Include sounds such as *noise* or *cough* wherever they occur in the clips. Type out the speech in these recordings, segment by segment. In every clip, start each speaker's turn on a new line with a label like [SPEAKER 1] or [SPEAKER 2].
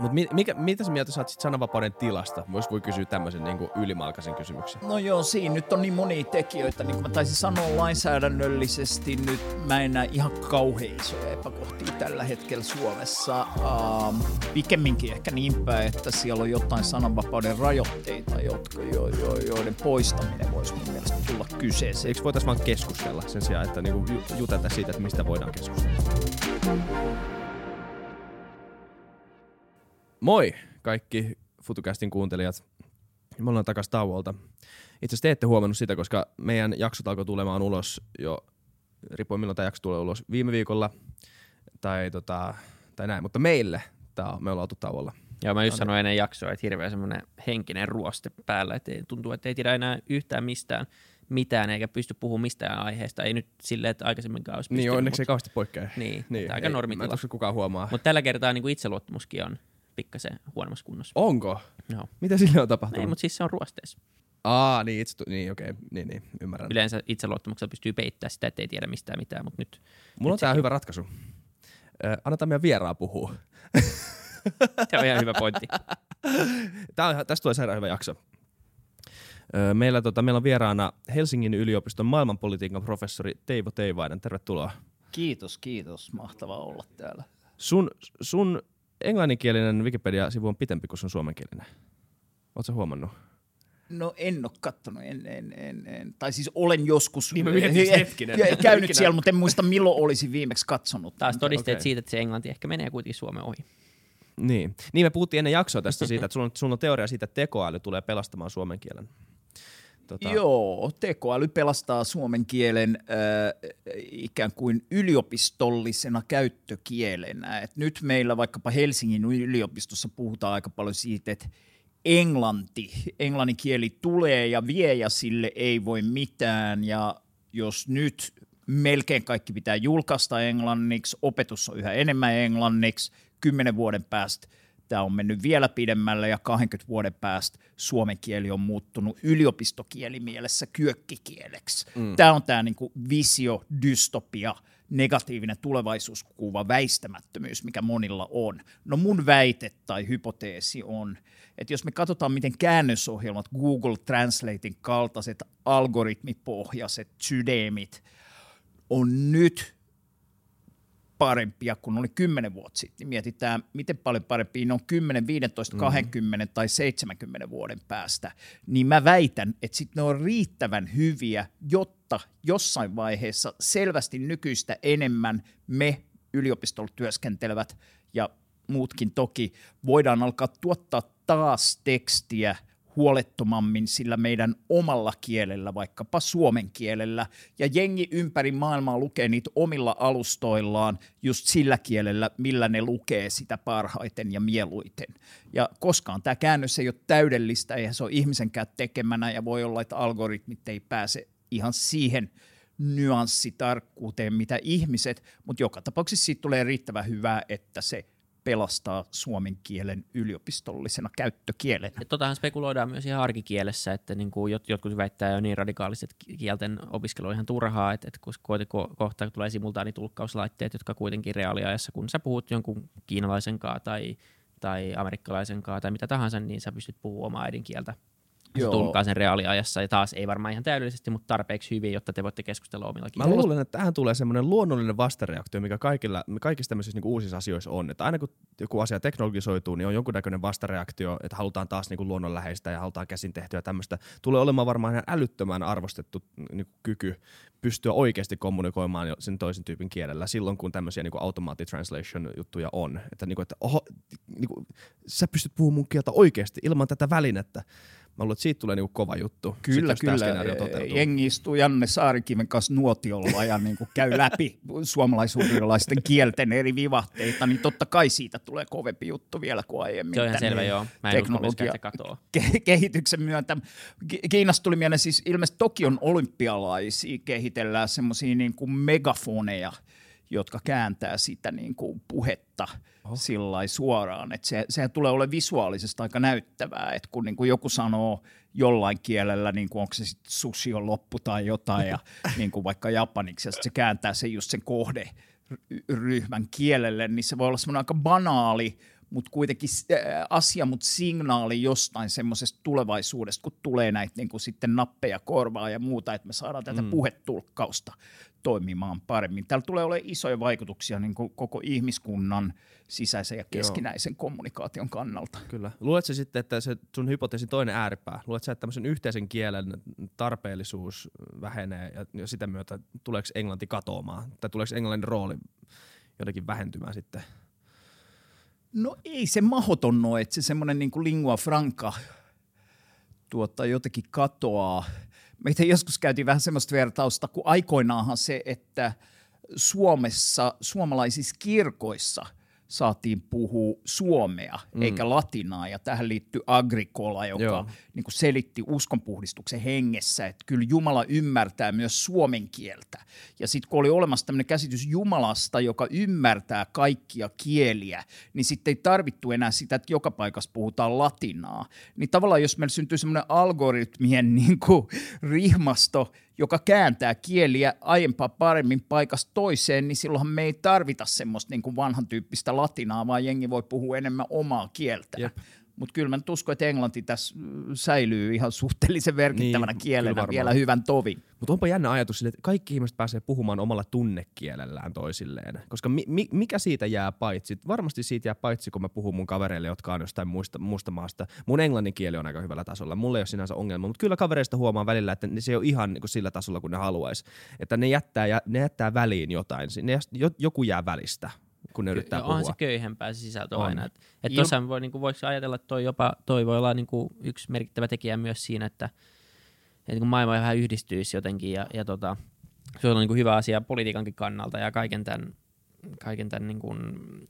[SPEAKER 1] Mutta mi, mikä, mitä sä mieltä saat sit sananvapauden tilasta? Vois voi kysyä tämmöisen niin ylimalkaisen kysymyksen.
[SPEAKER 2] No joo, siinä nyt on niin monia tekijöitä. Niin kuin mä taisin sanoa lainsäädännöllisesti, nyt mä en näe ihan kauhean isoja epäkohtia tällä hetkellä Suomessa. Um, pikemminkin ehkä niin päin, että siellä on jotain sananvapauden rajoitteita, jotka, jo, jo, joiden poistaminen voisi mun mielestä tulla kyseeseen.
[SPEAKER 1] Eikö voitaisiin vaan keskustella sen sijaan, että niinku juteta siitä, että mistä voidaan keskustella? Moi kaikki FutuCastin kuuntelijat. Me ollaan takaisin tauolta. Itse asiassa te ette huomannut sitä, koska meidän jaksot alkoi tulemaan ulos jo, riippuen milloin tämä jakso tulee ulos, viime viikolla tai, tota, tai näin. Mutta meille tää on, me ollaan oltu tauolla.
[SPEAKER 3] Joo, mä just sanoin ennen jaksoa, että hirveä semmoinen henkinen ruoste päällä, että tuntuu, että ei tiedä enää yhtään mistään mitään eikä pysty puhumaan mistään aiheesta. Ei nyt silleen, että aikaisemminkaan olisi
[SPEAKER 1] pystynyt. Niin, onneksi mutta... ei kauheasti poikkea.
[SPEAKER 3] Niin, niin aika normitila.
[SPEAKER 1] Mä kukaan huomaa.
[SPEAKER 3] Mutta tällä kertaa niin kuin itseluottamuskin on pikkasen huonommassa kunnossa.
[SPEAKER 1] Onko?
[SPEAKER 3] Joo.
[SPEAKER 1] Mitä sille on tapahtunut?
[SPEAKER 3] Ei, mutta siis se on ruosteessa.
[SPEAKER 1] Aa, niin, itse, niin okei, okay. niin, niin, ymmärrän.
[SPEAKER 3] Yleensä itseluottamuksella pystyy peittämään sitä, ettei tiedä mistään mitään, mutta nyt...
[SPEAKER 1] Mulla nyt on tää hyvä ratkaisu. Äh, annetaan meidän vieraa puhua. *laughs*
[SPEAKER 3] se on ihan hyvä pointti. *laughs*
[SPEAKER 1] Tää on, tästä tulee sairaan hyvä jakso. Meillä, tota, meillä on vieraana Helsingin yliopiston maailmanpolitiikan professori Teivo Teivainen. Tervetuloa.
[SPEAKER 2] Kiitos, kiitos. Mahtavaa olla täällä.
[SPEAKER 1] Sun, sun englanninkielinen Wikipedia-sivu on pitempi kuin sun suomenkielinen. Oletko huomannut?
[SPEAKER 2] No en ole kattonut, en, en, en, en. tai siis olen joskus
[SPEAKER 1] niin mietin, hetkinen.
[SPEAKER 2] käynyt siellä, mutta en muista milloin olisin viimeksi katsonut.
[SPEAKER 3] Taas todisteet okay. siitä, että se englanti ehkä menee kuitenkin Suomen ohi.
[SPEAKER 1] Niin. niin, me puhuttiin ennen jaksoa tästä siitä, että sulla on, sulla on teoria siitä, että tekoäly tulee pelastamaan suomen kielen.
[SPEAKER 2] Tota... Joo, tekoäly pelastaa suomen kielen äh, ikään kuin yliopistollisena käyttökielenä. Et nyt meillä vaikkapa Helsingin yliopistossa puhutaan aika paljon siitä, että englanti, englannin kieli tulee ja vie ja sille ei voi mitään. Ja jos nyt melkein kaikki pitää julkaista englanniksi, opetus on yhä enemmän englanniksi, kymmenen vuoden päästä – tämä on mennyt vielä pidemmälle ja 20 vuoden päästä suomen kieli on muuttunut yliopistokielimielessä kyökkikieleksi. Mm. Tämä on tämä niinku visio, dystopia, negatiivinen tulevaisuuskuva, väistämättömyys, mikä monilla on. No mun väite tai hypoteesi on, että jos me katsotaan, miten käännösohjelmat, Google Translatein kaltaiset algoritmipohjaiset sydämit on nyt parempia kuin oli 10 vuotta sitten, niin mietitään, miten paljon parempia ne on 10, 15, mm. 20 tai 70 vuoden päästä, niin mä väitän, että sitten ne on riittävän hyviä, jotta jossain vaiheessa selvästi nykyistä enemmän me yliopistolla työskentelevät ja muutkin toki voidaan alkaa tuottaa taas tekstiä – huolettomammin sillä meidän omalla kielellä, vaikkapa suomen kielellä, ja jengi ympäri maailmaa lukee niitä omilla alustoillaan just sillä kielellä, millä ne lukee sitä parhaiten ja mieluiten. Ja koskaan tämä käännös ei ole täydellistä, eihän se ole ihmisenkään tekemänä, ja voi olla, että algoritmit ei pääse ihan siihen nyanssitarkkuuteen, mitä ihmiset, mutta joka tapauksessa siitä tulee riittävän hyvää, että se – pelastaa suomen kielen yliopistollisena käyttökielenä.
[SPEAKER 3] Totahan spekuloidaan myös ihan arkikielessä, että niin kuin jotkut väittää jo niin radikaaliset kielten opiskelu on ihan turhaa, että, että kun kohta tulee simultaanitulkkauslaitteet, jotka kuitenkin reaaliajassa, kun sä puhut jonkun kiinalaisen tai, tai amerikkalaisen tai mitä tahansa, niin sä pystyt puhumaan omaa äidinkieltä Joo. tulkaa sen reaaliajassa ja taas ei varmaan ihan täydellisesti, mutta tarpeeksi hyvin, jotta te voitte keskustella omilla
[SPEAKER 1] Mä luulen, että tähän tulee semmoinen luonnollinen vastareaktio, mikä kaikilla, kaikissa tämmöisissä niin uusissa asioissa on. Että aina kun joku asia teknologisoituu, niin on jonkunnäköinen vastareaktio, että halutaan taas niin kuin luonnonläheistä ja halutaan käsin tehtyä tämmöistä. Tulee olemaan varmaan ihan älyttömän arvostettu niin kuin kyky pystyä oikeasti kommunikoimaan sen toisen tyypin kielellä silloin, kun tämmöisiä niin automatic translation juttuja on. Että, niin kuin, että oho, niin kuin, sä pystyt puhumaan mun kieltä oikeasti ilman tätä välinettä. Mä luulen, että siitä tulee niinku kova juttu.
[SPEAKER 2] Kyllä, kyllä. Jengi istuu Janne Saarikiven kanssa nuotiolla ja niinku käy läpi suomalaisuudelaisten kielten eri vivahteita, niin totta kai siitä tulee kovempi juttu vielä kuin aiemmin.
[SPEAKER 3] Se on ihan selvä, joo. Mä en teknologia
[SPEAKER 2] ke- kehityksen myötä. Kiinasta tuli mieleen siis ilmeisesti Tokion olympialaisia kehitellään semmoisia niinku megafoneja, jotka kääntää sitä niin kuin puhetta sillä suoraan. Että se, sehän tulee olemaan visuaalisesti aika näyttävää, että kun niin kuin joku sanoo jollain kielellä, niin kuin onko se sitten sushi on loppu tai jotain, ja *laughs* niin kuin vaikka japaniksi, ja se kääntää sen just sen kohde ryhmän kielelle, niin se voi olla semmoinen aika banaali, mutta kuitenkin asia, mutta signaali jostain semmoisesta tulevaisuudesta, kun tulee näitä niin kuin sitten nappeja korvaa ja muuta, että me saadaan tätä mm. puhetulkkausta toimimaan paremmin. Täällä tulee olemaan isoja vaikutuksia niin kuin koko ihmiskunnan sisäisen ja keskinäisen Joo. kommunikaation kannalta.
[SPEAKER 1] Kyllä. Luuletko sitten, että se sun hypoteesin toinen ääripää, luuletko että tämmöisen yhteisen kielen tarpeellisuus vähenee ja, ja sitä myötä tuleeko englanti katoamaan? Tai tuleeko englannin rooli jotenkin vähentymään sitten?
[SPEAKER 2] No ei se mahoton ole, että se semmoinen niin lingua franca tuota, jotenkin katoaa. Meitä joskus käytiin vähän semmoista vertausta, kun aikoinaanhan se, että Suomessa, suomalaisissa kirkoissa – saatiin puhua suomea mm. eikä latinaa. Ja tähän liittyy Agricola, joka niin kuin selitti uskonpuhdistuksen hengessä, että kyllä Jumala ymmärtää myös suomen kieltä. Ja sitten kun oli olemassa tämmöinen käsitys Jumalasta, joka ymmärtää kaikkia kieliä, niin sitten ei tarvittu enää sitä, että joka paikassa puhutaan latinaa. Niin tavallaan jos meillä syntyy semmoinen algoritmien *laughs* niin kuin rihmasto, joka kääntää kieliä aiempaa paremmin paikasta toiseen, niin silloinhan me ei tarvita semmoista niin kuin vanhan tyyppistä latinaa, vaan jengi voi puhua enemmän omaa kieltä. Yep. Mutta kyllä mä uskon, että englanti tässä säilyy ihan suhteellisen merkittävänä niin, kielenä vielä hyvän tovin.
[SPEAKER 1] Mutta onpa jännä ajatus sille, että kaikki ihmiset pääsee puhumaan omalla tunnekielellään toisilleen. Koska mi- mi- mikä siitä jää paitsi? Varmasti siitä jää paitsi, kun mä puhun mun kavereille, jotka on jostain muista, muusta maasta. Mun englannin kieli on aika hyvällä tasolla. Mulla ei ole sinänsä ongelma, mutta kyllä kavereista huomaan välillä, että se ei ole ihan niin kuin sillä tasolla kuin ne haluaisi. Että ne jättää, ne jättää väliin jotain. Ne, joku jää välistä kun ne yrittää puhua.
[SPEAKER 3] Onhan se köyhempää se sisältö on. aina. Että et tuossa voi, niinku, voiko ajatella, että toi, jopa, toi voi olla niinku, yksi merkittävä tekijä myös siinä, että, että niinku maailma vähän yhdistyisi jotenkin ja, ja tota, se on niinku hyvä asia politiikankin kannalta ja kaiken tämän, kaiken tämän niin kuin,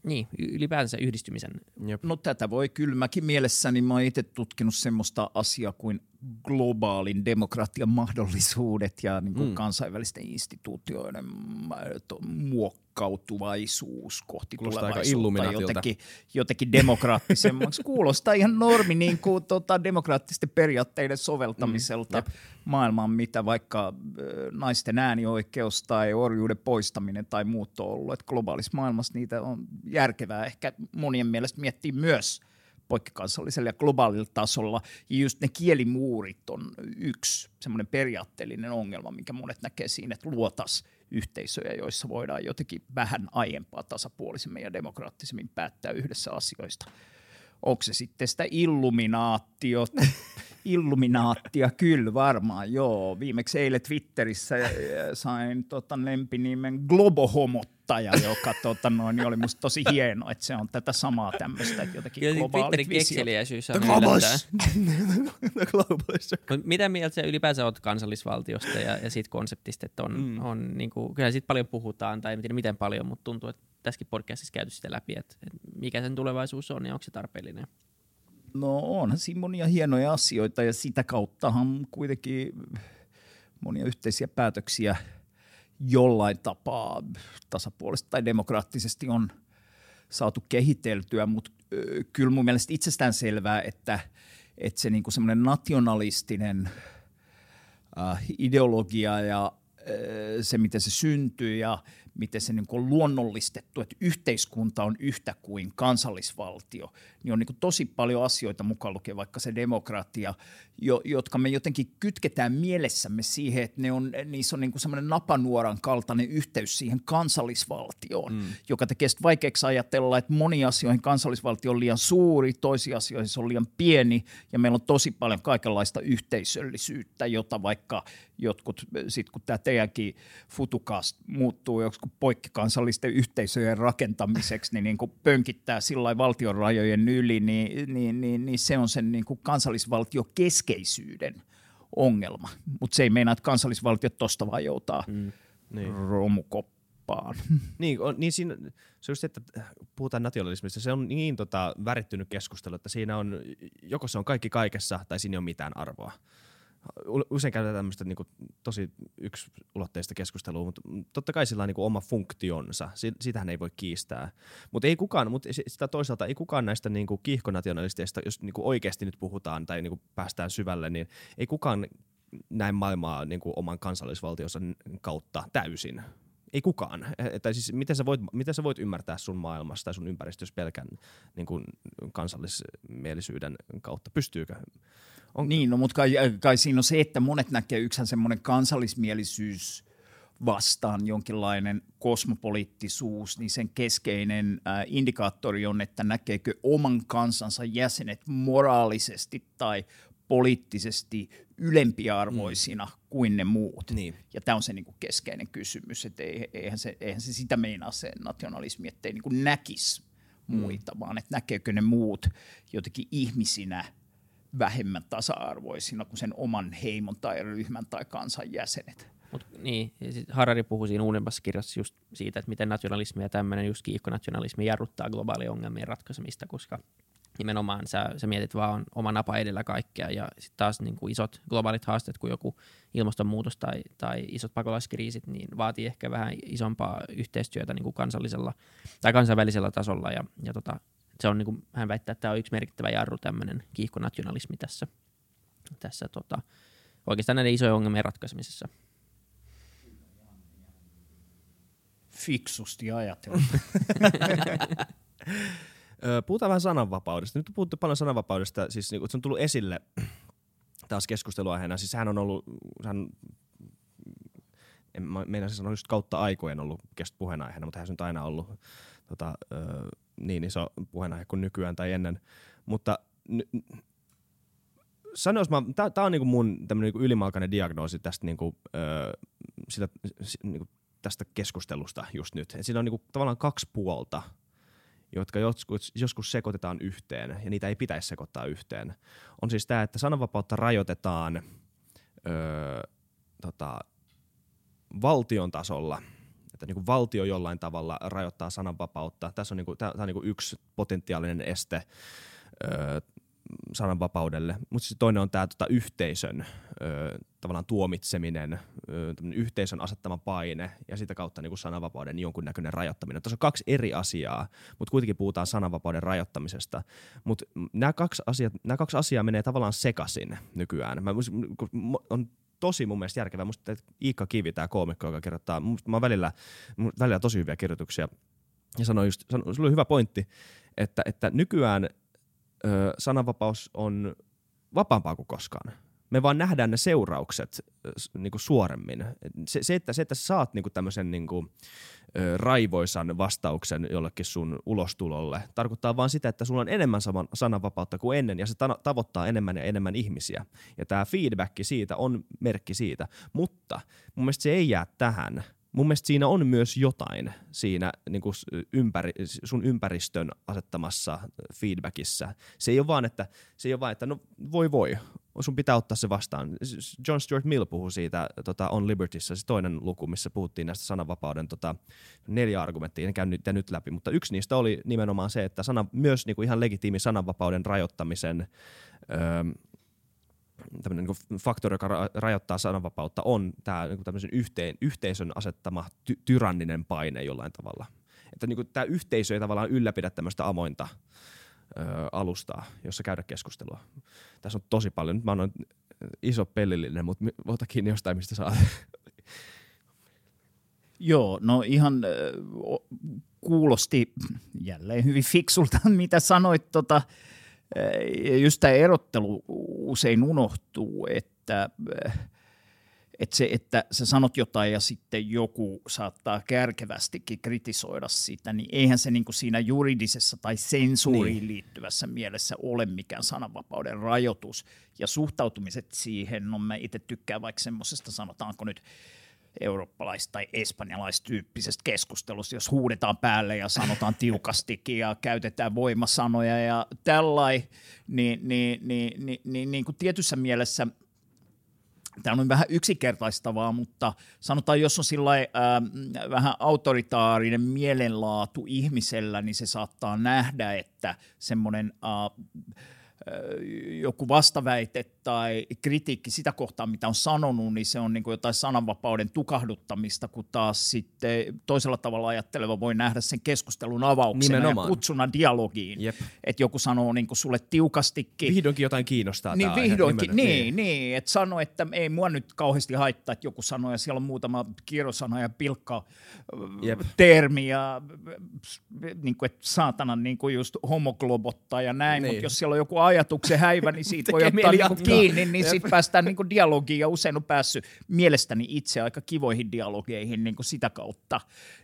[SPEAKER 3] niin, ylipäänsä yhdistymisen.
[SPEAKER 2] Jep. No tätä voi kyllä. Mäkin mielessäni mä oon itse tutkinut semmoista asiaa kuin globaalin demokratian mahdollisuudet ja niin kuin mm. kansainvälisten instituutioiden muokkautuvaisuus kohti Kuulostaa tulevaisuutta jotenkin, jotenkin demokraattisemmaksi. Kuulostaa ihan normi niin kuin, tota, demokraattisten periaatteiden soveltamiselta mm. maailmaan, mitä vaikka naisten äänioikeus tai orjuuden poistaminen tai muut on ollut. Et globaalissa maailmassa niitä on järkevää ehkä monien mielestä miettiä myös – poikkikansallisella ja globaalilla tasolla. Ja just ne kielimuurit on yksi semmoinen periaatteellinen ongelma, minkä monet näkee siinä, että luotas yhteisöjä, joissa voidaan jotenkin vähän aiempaa tasapuolisemmin ja demokraattisemmin päättää yhdessä asioista. Onko se sitten sitä illuminaatiota? *laughs* Illuminaattia, kyllä varmaan, joo. Viimeksi eilen Twitterissä sain tota, lempinimen Globohomottaja, joka tota, noin, niin oli musta tosi hieno, että se on tätä samaa tämmöistä, että jotenkin Kyllä
[SPEAKER 3] globaalit visiot. kekseliäisyys on Mitä mieltä sä ylipäänsä oot kansallisvaltiosta ja, ja siitä konseptista, että on, mm. on niin kuin, kyllä siitä paljon puhutaan, tai en tiedä miten paljon, mutta tuntuu, että tässäkin podcastissa käyty sitä läpi, että, että mikä sen tulevaisuus on ja onko se tarpeellinen?
[SPEAKER 2] No onhan siinä monia hienoja asioita ja sitä kauttahan kuitenkin monia yhteisiä päätöksiä jollain tapaa tasapuolisesti tai demokraattisesti on saatu kehiteltyä, mutta kyllä mun mielestä itsestään selvää, että, että se niinku semmoinen nationalistinen äh, ideologia ja se, miten se syntyy ja miten se niin on luonnollistettu, että yhteiskunta on yhtä kuin kansallisvaltio, niin on niin kuin tosi paljon asioita mukaan lukien vaikka se demokratia, jo, jotka me jotenkin kytketään mielessämme siihen, että ne on, niissä on niin kuin semmoinen napanuoran kaltainen yhteys siihen kansallisvaltioon, mm. joka tekee sitten vaikeaksi ajatella, että moni asioihin kansallisvaltio on liian suuri, toisi asioihin se on liian pieni ja meillä on tosi paljon kaikenlaista yhteisöllisyyttä, jota vaikka jotkut, sitten kun tämä teidänkin futukast muuttuu joku poikkikansallisten yhteisöjen rakentamiseksi, niin, niin kuin pönkittää sillä valtion rajojen yli, niin, niin, niin, niin se on sen niin kuin kansallisvaltiokeskeisyyden ongelma. Mutta se ei meinaa, että kansallisvaltiot tuosta vaan joutaa mm, niin. romukoppaan.
[SPEAKER 1] Niin, on, niin siinä, se just, että puhutaan nationalismista, se on niin tota, värittynyt keskustelu, että siinä on, joko se on kaikki kaikessa tai siinä ei ole mitään arvoa usein käytetään tämmöistä niin kuin, tosi yksulotteista keskustelua, mutta totta kai sillä on niin kuin, oma funktionsa. Sitähän ei voi kiistää. Mutta ei kukaan, mutta sitä toisaalta ei kukaan näistä niin kuin, kiihkonationalisteista, jos niin kuin, oikeasti nyt puhutaan tai niin kuin, päästään syvälle, niin ei kukaan näe maailmaa niin kuin, oman kansallisvaltionsa kautta täysin ei kukaan. Että siis miten sä, voit, miten sä voit ymmärtää sun maailmasta tai sun ympäristössä pelkän niin kuin kansallismielisyyden kautta? Pystyykö?
[SPEAKER 2] On... Niin, no, mutta kai, kai siinä on se, että monet näkee yksän semmoinen kansallismielisyys vastaan jonkinlainen kosmopoliittisuus, niin sen keskeinen äh, indikaattori on, että näkeekö oman kansansa jäsenet moraalisesti tai poliittisesti ylempiarvoisina mm. kuin ne muut.
[SPEAKER 1] Niin.
[SPEAKER 2] Ja tämä on se niinku keskeinen kysymys, että eihän se, eihän se sitä meinaa se nationalismi, ettei niinku näkisi mm. muita, mm. vaan että näkeekö ne muut jotenkin ihmisinä vähemmän tasa-arvoisina kuin sen oman heimon tai ryhmän tai kansan jäsenet.
[SPEAKER 3] Mut, niin, Harari puhui siinä uudemmassa kirjassa just siitä, että miten nationalismi ja tämmöinen just kiikkonationalismi jarruttaa globaalien ongelmien ratkaisemista, koska nimenomaan sä, sä mietit vaan oma napa edellä kaikkea ja sitten taas niin kuin isot globaalit haasteet kuin joku ilmastonmuutos tai, tai isot pakolaiskriisit, niin vaatii ehkä vähän isompaa yhteistyötä niin kuin kansallisella tai kansainvälisellä tasolla ja, ja tota, se on niin kuin, hän väittää, että tämä on yksi merkittävä jarru tämmöinen kiihkonationalismi tässä, tässä tota, oikeastaan näiden isojen ongelmien ratkaisemisessa.
[SPEAKER 2] Fiksusti ajatella. *laughs*
[SPEAKER 1] Puhutaan vähän sananvapaudesta. Nyt on puhuttu paljon sananvapaudesta, siis niin, se on tullut esille taas keskusteluaiheena. Siis hän on ollut, hän, en meidän sanoa just kautta aikojen ollut puheenaiheena, mutta hän on nyt aina ollut tota, niin iso puheenaihe kuin nykyään tai ennen. Mutta n- sanois mä, tää, tää on niinku mun niinku ylimalkainen diagnoosi tästä, niinku, ö, sitä, niinku, tästä keskustelusta just nyt. Et siinä on niinku tavallaan kaksi puolta – jotka joskus, joskus sekoitetaan yhteen, ja niitä ei pitäisi sekoittaa yhteen, on siis tämä, että sananvapautta rajoitetaan öö, tota, valtion tasolla, että niin kuin valtio jollain tavalla rajoittaa sananvapautta. Tässä on, niin kuin, tämä on niin kuin yksi potentiaalinen este öö, sananvapaudelle. Mutta siis toinen on tämä tota, yhteisön ö, tavallaan tuomitseminen, ö, yhteisön asettama paine ja sitä kautta niin kuin sananvapauden jonkunnäköinen rajoittaminen. Tässä on kaksi eri asiaa, mutta kuitenkin puhutaan sananvapauden rajoittamisesta. Mutta nämä kaksi, asiat, nämä kaksi asiaa menee tavallaan sekaisin nykyään. Mä, on tosi mun mielestä järkevää. Musta Iikka Kivi, tämä koomikko, joka kirjoittaa, musta mä oon välillä, välillä tosi hyviä kirjoituksia, ja sanoi just, sanoi, sulla oli hyvä pointti, että, että nykyään ö, sananvapaus on vapaampaa kuin koskaan. Me vaan nähdään ne seuraukset niin kuin suoremmin. Se, se, että, se, että sä saat niin kuin tämmöisen niin kuin, raivoisan vastauksen jollekin sun ulostulolle, tarkoittaa vaan sitä, että sulla on enemmän saman, sananvapautta kuin ennen, ja se ta- tavoittaa enemmän ja enemmän ihmisiä. Ja tämä feedback siitä on merkki siitä. Mutta mun mielestä se ei jää tähän – mun mielestä siinä on myös jotain siinä niin kuin ympäri, sun ympäristön asettamassa feedbackissa. Se ei ole vaan, että, se ei ole vaan, että no voi voi, sun pitää ottaa se vastaan. John Stuart Mill puhuu siitä tota, On Libertyssä, se toinen luku, missä puhuttiin näistä sananvapauden tota, neljä argumenttia, en käy nyt, nyt läpi, mutta yksi niistä oli nimenomaan se, että sana, myös niin kuin ihan legitiimi sananvapauden rajoittamisen öö, tämmöinen niin faktori, joka ra- rajoittaa sananvapautta, on tämä niin tämmöisen yhteen, yhteisön asettama ty- tyranninen paine jollain tavalla. Että niin kuin tämä yhteisö ei tavallaan ylläpidä tämmöistä avointa ö, alustaa, jossa käydä keskustelua. Tässä on tosi paljon. Nyt mä annoin iso pellillinen, mutta ota kiinni jostain, mistä saa.
[SPEAKER 2] Joo, no ihan äh, kuulosti jälleen hyvin fiksulta, *laughs* mitä sanoit. Tota, just tämä erottelu usein unohtuu, että, että se, että sä sanot jotain ja sitten joku saattaa kärkevästikin kritisoida sitä, niin eihän se niin kuin siinä juridisessa tai sensuuriin niin. liittyvässä mielessä ole mikään sananvapauden rajoitus. Ja suhtautumiset siihen, no mä itse tykkään vaikka semmoisesta, sanotaanko nyt, eurooppalais- tai espanjalaistyyppisestä keskustelusta, jos huudetaan päälle ja sanotaan *laughs* tiukastikin ja käytetään voimasanoja ja tällai, niin, niin, niin, niin, niin, niin kuin tietyssä mielessä Tämä on vähän yksinkertaistavaa, mutta sanotaan, jos on sillai, äh, vähän autoritaarinen mielenlaatu ihmisellä, niin se saattaa nähdä, että semmoinen äh, joku vastaväite tai kritiikki sitä kohtaan, mitä on sanonut, niin se on niin kuin jotain sananvapauden tukahduttamista, kun taas sitten toisella tavalla ajatteleva voi nähdä sen keskustelun avauksena Nimenomaan. ja kutsuna dialogiin. Että joku sanoo niin kuin sulle tiukastikin.
[SPEAKER 1] Vihdoinkin jotain kiinnostaa
[SPEAKER 2] Niin vihdoinkin, niin, niin, niin että sano, että ei mua nyt kauheasti haittaa, että joku sanoo, ja siellä on muutama kirosana ja pilkka Jep. termi ja niin kuin, että saatana niin kuin just homoglobottaa ja näin, niin. mutta jos siellä on joku ajatuksen häivä, niin *laughs* siitä voi ottaa kiinni, niin sitten päästään niinku dialogiin ja usein on päässyt mielestäni itse aika kivoihin dialogeihin niinku sitä kautta.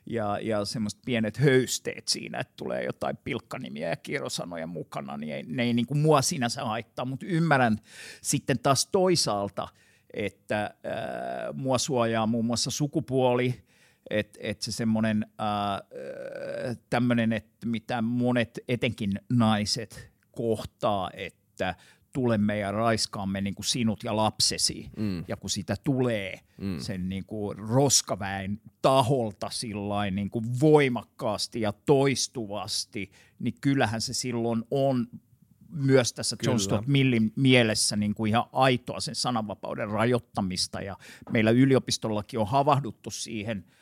[SPEAKER 2] Ja, ja semmoiset pienet höysteet siinä, että tulee jotain pilkkanimiä ja kirosanoja mukana, niin ei, ne ei niinku mua sinänsä haittaa, mutta ymmärrän sitten taas toisaalta, että äh, mua suojaa muun muassa sukupuoli, että et se semmoinen äh, tämmöinen, että mitä monet etenkin naiset kohtaa, että tulemme ja raiskaamme niin kuin sinut ja lapsesi. Mm. Ja kun sitä tulee mm. sen niin kuin roskaväen taholta sillain niin kuin voimakkaasti ja toistuvasti, niin kyllähän se silloin on myös tässä Kyllä. John Stuart Millin mielessä niin kuin ihan aitoa sen sananvapauden rajoittamista. Ja meillä yliopistollakin on havahduttu siihen –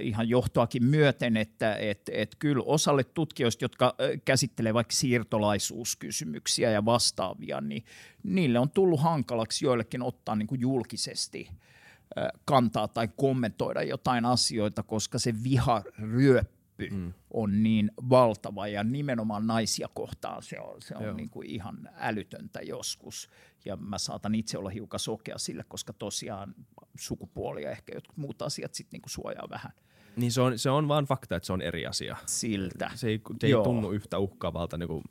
[SPEAKER 2] ihan johtoakin myöten, että et, et kyllä osalle tutkijoista, jotka äh, käsittelee vaikka siirtolaisuuskysymyksiä ja vastaavia, niin niille on tullut hankalaksi joillekin ottaa niin kuin julkisesti äh, kantaa tai kommentoida jotain asioita, koska se viha ryöppää hyppy mm. on niin valtava ja nimenomaan naisia kohtaan se on, se on niin kuin ihan älytöntä joskus. Ja mä saatan itse olla hiukan sokea sille, koska tosiaan sukupuoli ja ehkä jotkut muut asiat sitten niin kuin suojaa vähän.
[SPEAKER 1] Niin se on, se on vaan fakta, että se on eri asia.
[SPEAKER 2] Siltä.
[SPEAKER 1] Se ei, se ei tunnu yhtä uhkaavalta. Niin kuin,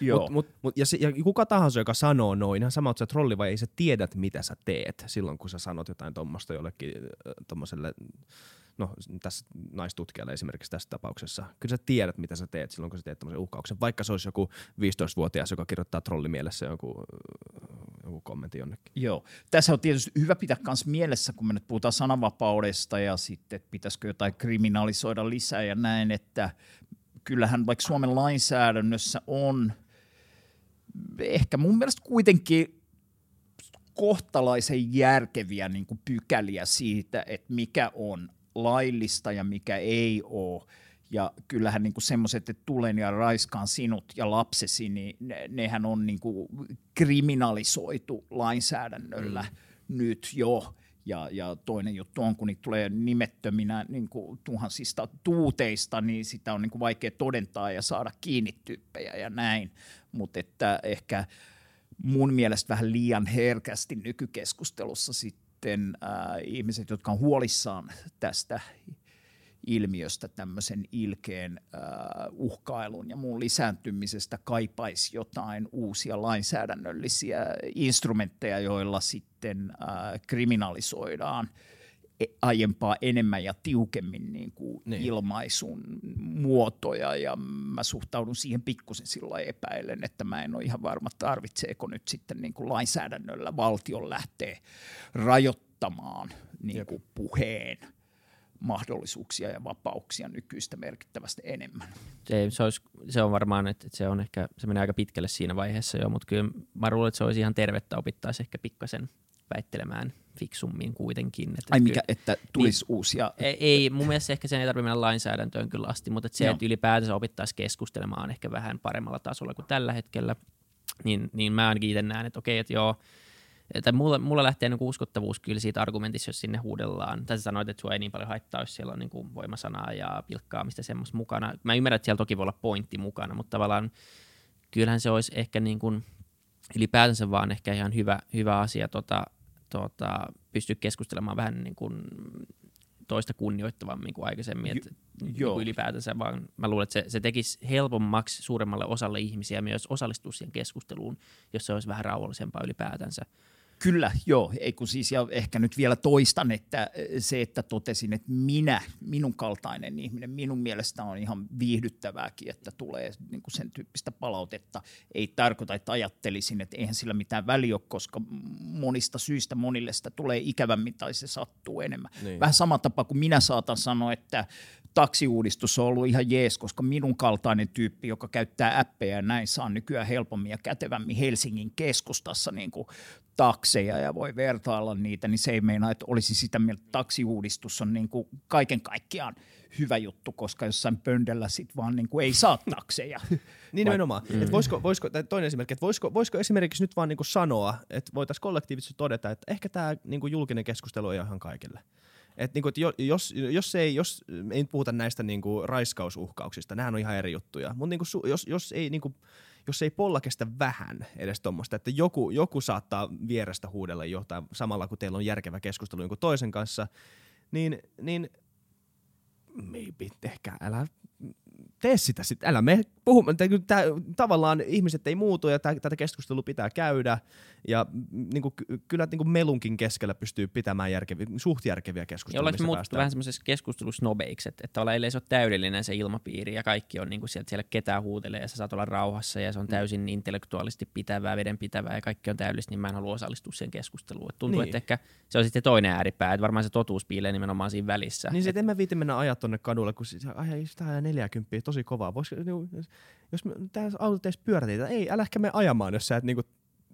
[SPEAKER 1] Joo. Mut, mut, mut, ja, se, ja kuka tahansa, joka sanoo noin, ihan sama, että sä trolli vai ei sä tiedät, mitä sä teet silloin, kun sä sanot jotain tuommoista jollekin tuommoiselle no tässä naistutkijalle esimerkiksi tässä tapauksessa, kyllä sä tiedät, mitä sä teet silloin, kun sä teet tämmöisen uhkauksen. Vaikka se olisi joku 15-vuotias, joka kirjoittaa trollimielessä joku, joku kommentti jonnekin.
[SPEAKER 2] Joo. Tässä on tietysti hyvä pitää myös mielessä, kun me nyt puhutaan sananvapaudesta ja sitten, että pitäisikö jotain kriminalisoida lisää ja näin, että kyllähän vaikka Suomen lainsäädännössä on ehkä mun mielestä kuitenkin kohtalaisen järkeviä niin kuin pykäliä siitä, että mikä on laillista ja mikä ei ole. Ja kyllähän niin semmoiset, että tulen ja raiskaan sinut ja lapsesi, niin ne, nehän on niin kuin kriminalisoitu lainsäädännöllä mm. nyt jo. Ja, ja toinen juttu on, kun niitä tulee nimettöminä niin kuin tuhansista tuuteista, niin sitä on niin kuin vaikea todentaa ja saada kiinni tyyppejä ja näin. Mutta että ehkä mun mielestä vähän liian herkästi nykykeskustelussa sitten sitten äh, ihmiset, jotka on huolissaan tästä ilmiöstä tämmöisen ilkeen äh, uhkailun ja muun lisääntymisestä kaipaisi jotain uusia lainsäädännöllisiä instrumentteja, joilla sitten äh, kriminalisoidaan aiempaa enemmän ja tiukemmin niin kuin niin. ilmaisun muotoja ja mä suhtaudun siihen pikkusen sillä epäilen, että mä en ole ihan varma, tarvitseeko nyt sitten niin kuin lainsäädännöllä valtion lähteä rajoittamaan niin kuin puheen mahdollisuuksia ja vapauksia nykyistä merkittävästi enemmän.
[SPEAKER 3] Se, se, olisi, se on varmaan, että se on ehkä, se menee aika pitkälle siinä vaiheessa jo, mutta kyllä mä luulen, että se olisi ihan tervettä opittaisi ehkä pikkasen väittelemään fiksummin kuitenkin.
[SPEAKER 2] Että Ai mikä, että tulisi niin, uusia?
[SPEAKER 3] Ei, ei, mun mielestä ehkä sen ei tarvitse mennä lainsäädäntöön kyllä asti, mutta että se, Joo. että ylipäätänsä opittaisi keskustelemaan ehkä vähän paremmalla tasolla kuin tällä hetkellä, niin, niin mä ainakin itse näen, että okei, että joo, että mulla, mulla lähtee niin uskottavuus kyllä siitä argumentissa, jos sinne huudellaan. Tai sanoit, että sua ei niin paljon haittaa, jos siellä on niin kuin voimasanaa ja pilkkaamista semmoista mukana. Mä ymmärrän, että siellä toki voi olla pointti mukana, mutta tavallaan kyllähän se olisi ehkä niin kuin ylipäätänsä vaan ehkä ihan hyvä, hyvä asia tota, tota, pystyä keskustelemaan vähän niin kuin toista kunnioittavammin kuin aikaisemmin. että niin ylipäätänsä, vaan mä luulen, että se, se tekisi helpommaksi suuremmalle osalle ihmisiä myös osallistua siihen keskusteluun, jos se olisi vähän rauhallisempaa ylipäätänsä.
[SPEAKER 2] Kyllä, joo. Ei kun siis, ja ehkä nyt vielä toistan, että se, että totesin, että minä, minun kaltainen ihminen, minun mielestä on ihan viihdyttävääkin, että tulee niin kuin sen tyyppistä palautetta. Ei tarkoita, että ajattelisin, että eihän sillä mitään väliä ole, koska monista syistä monille sitä tulee ikävämmin tai se sattuu enemmän. Niin. Vähän sama tapa kuin minä saatan sanoa, että taksiuudistus on ollut ihan jees, koska minun kaltainen tyyppi, joka käyttää appeja ja näin, saa nykyään helpommin ja kätevämmin Helsingin keskustassa niin kuin takseja ja voi vertailla niitä, niin se ei meinaa, että olisi sitä mieltä, että taksiuudistus on niin kuin kaiken kaikkiaan hyvä juttu, koska jossain pöndellä sit vaan niin kuin ei saa takseja.
[SPEAKER 1] niin *laughs* nimenomaan. Mm. Et voisiko, voisiko, toinen esimerkki, että voisiko, voisiko esimerkiksi nyt vaan niin kuin sanoa, että voitaisiin kollektiivisesti todeta, että ehkä tämä niin kuin julkinen keskustelu ei ole ihan kaikille. Et niinku, et jos, jos, ei, jos ei puhuta näistä niinku raiskausuhkauksista, nehän on ihan eri juttuja, mutta niinku, jos, jos, ei, niinku, jos ei polla kestä vähän edes tuommoista, että joku, joku saattaa vierestä huudella jotain samalla, kun teillä on järkevä keskustelu jonkun toisen kanssa, niin, niin maybe ehkä älä tee sitä sitten, älä me puhu, tää, tavallaan ihmiset ei muutu ja tää, tätä keskustelua pitää käydä ja niin kuin, kyllä niin kuin melunkin keskellä pystyy pitämään järkeviä, suht järkeviä keskusteluja.
[SPEAKER 3] Ja ollaanko vähän semmoisessa keskustelussa nobeiksi, että, että ellei se ole täydellinen se ilmapiiri ja kaikki on niin kuin sieltä, siellä ketään huutelee ja sä saat olla rauhassa ja se on mm. täysin intellektuaalisesti pitävää, vedenpitävää ja kaikki on täydellistä, niin mä en halua osallistua siihen keskusteluun. Et tuntuu, niin. että ehkä se on sitten toinen ääripää, että varmaan se totuus piilee nimenomaan siinä välissä.
[SPEAKER 1] Niin se, että en mä viiti mennä ajaa tonne kadulle, kun sitä 40 tosi kovaa. Voisiko, niinku, jos me, tää autot edes pyöräteitä, ei, älä ehkä me ajamaan, jos sä et niinku,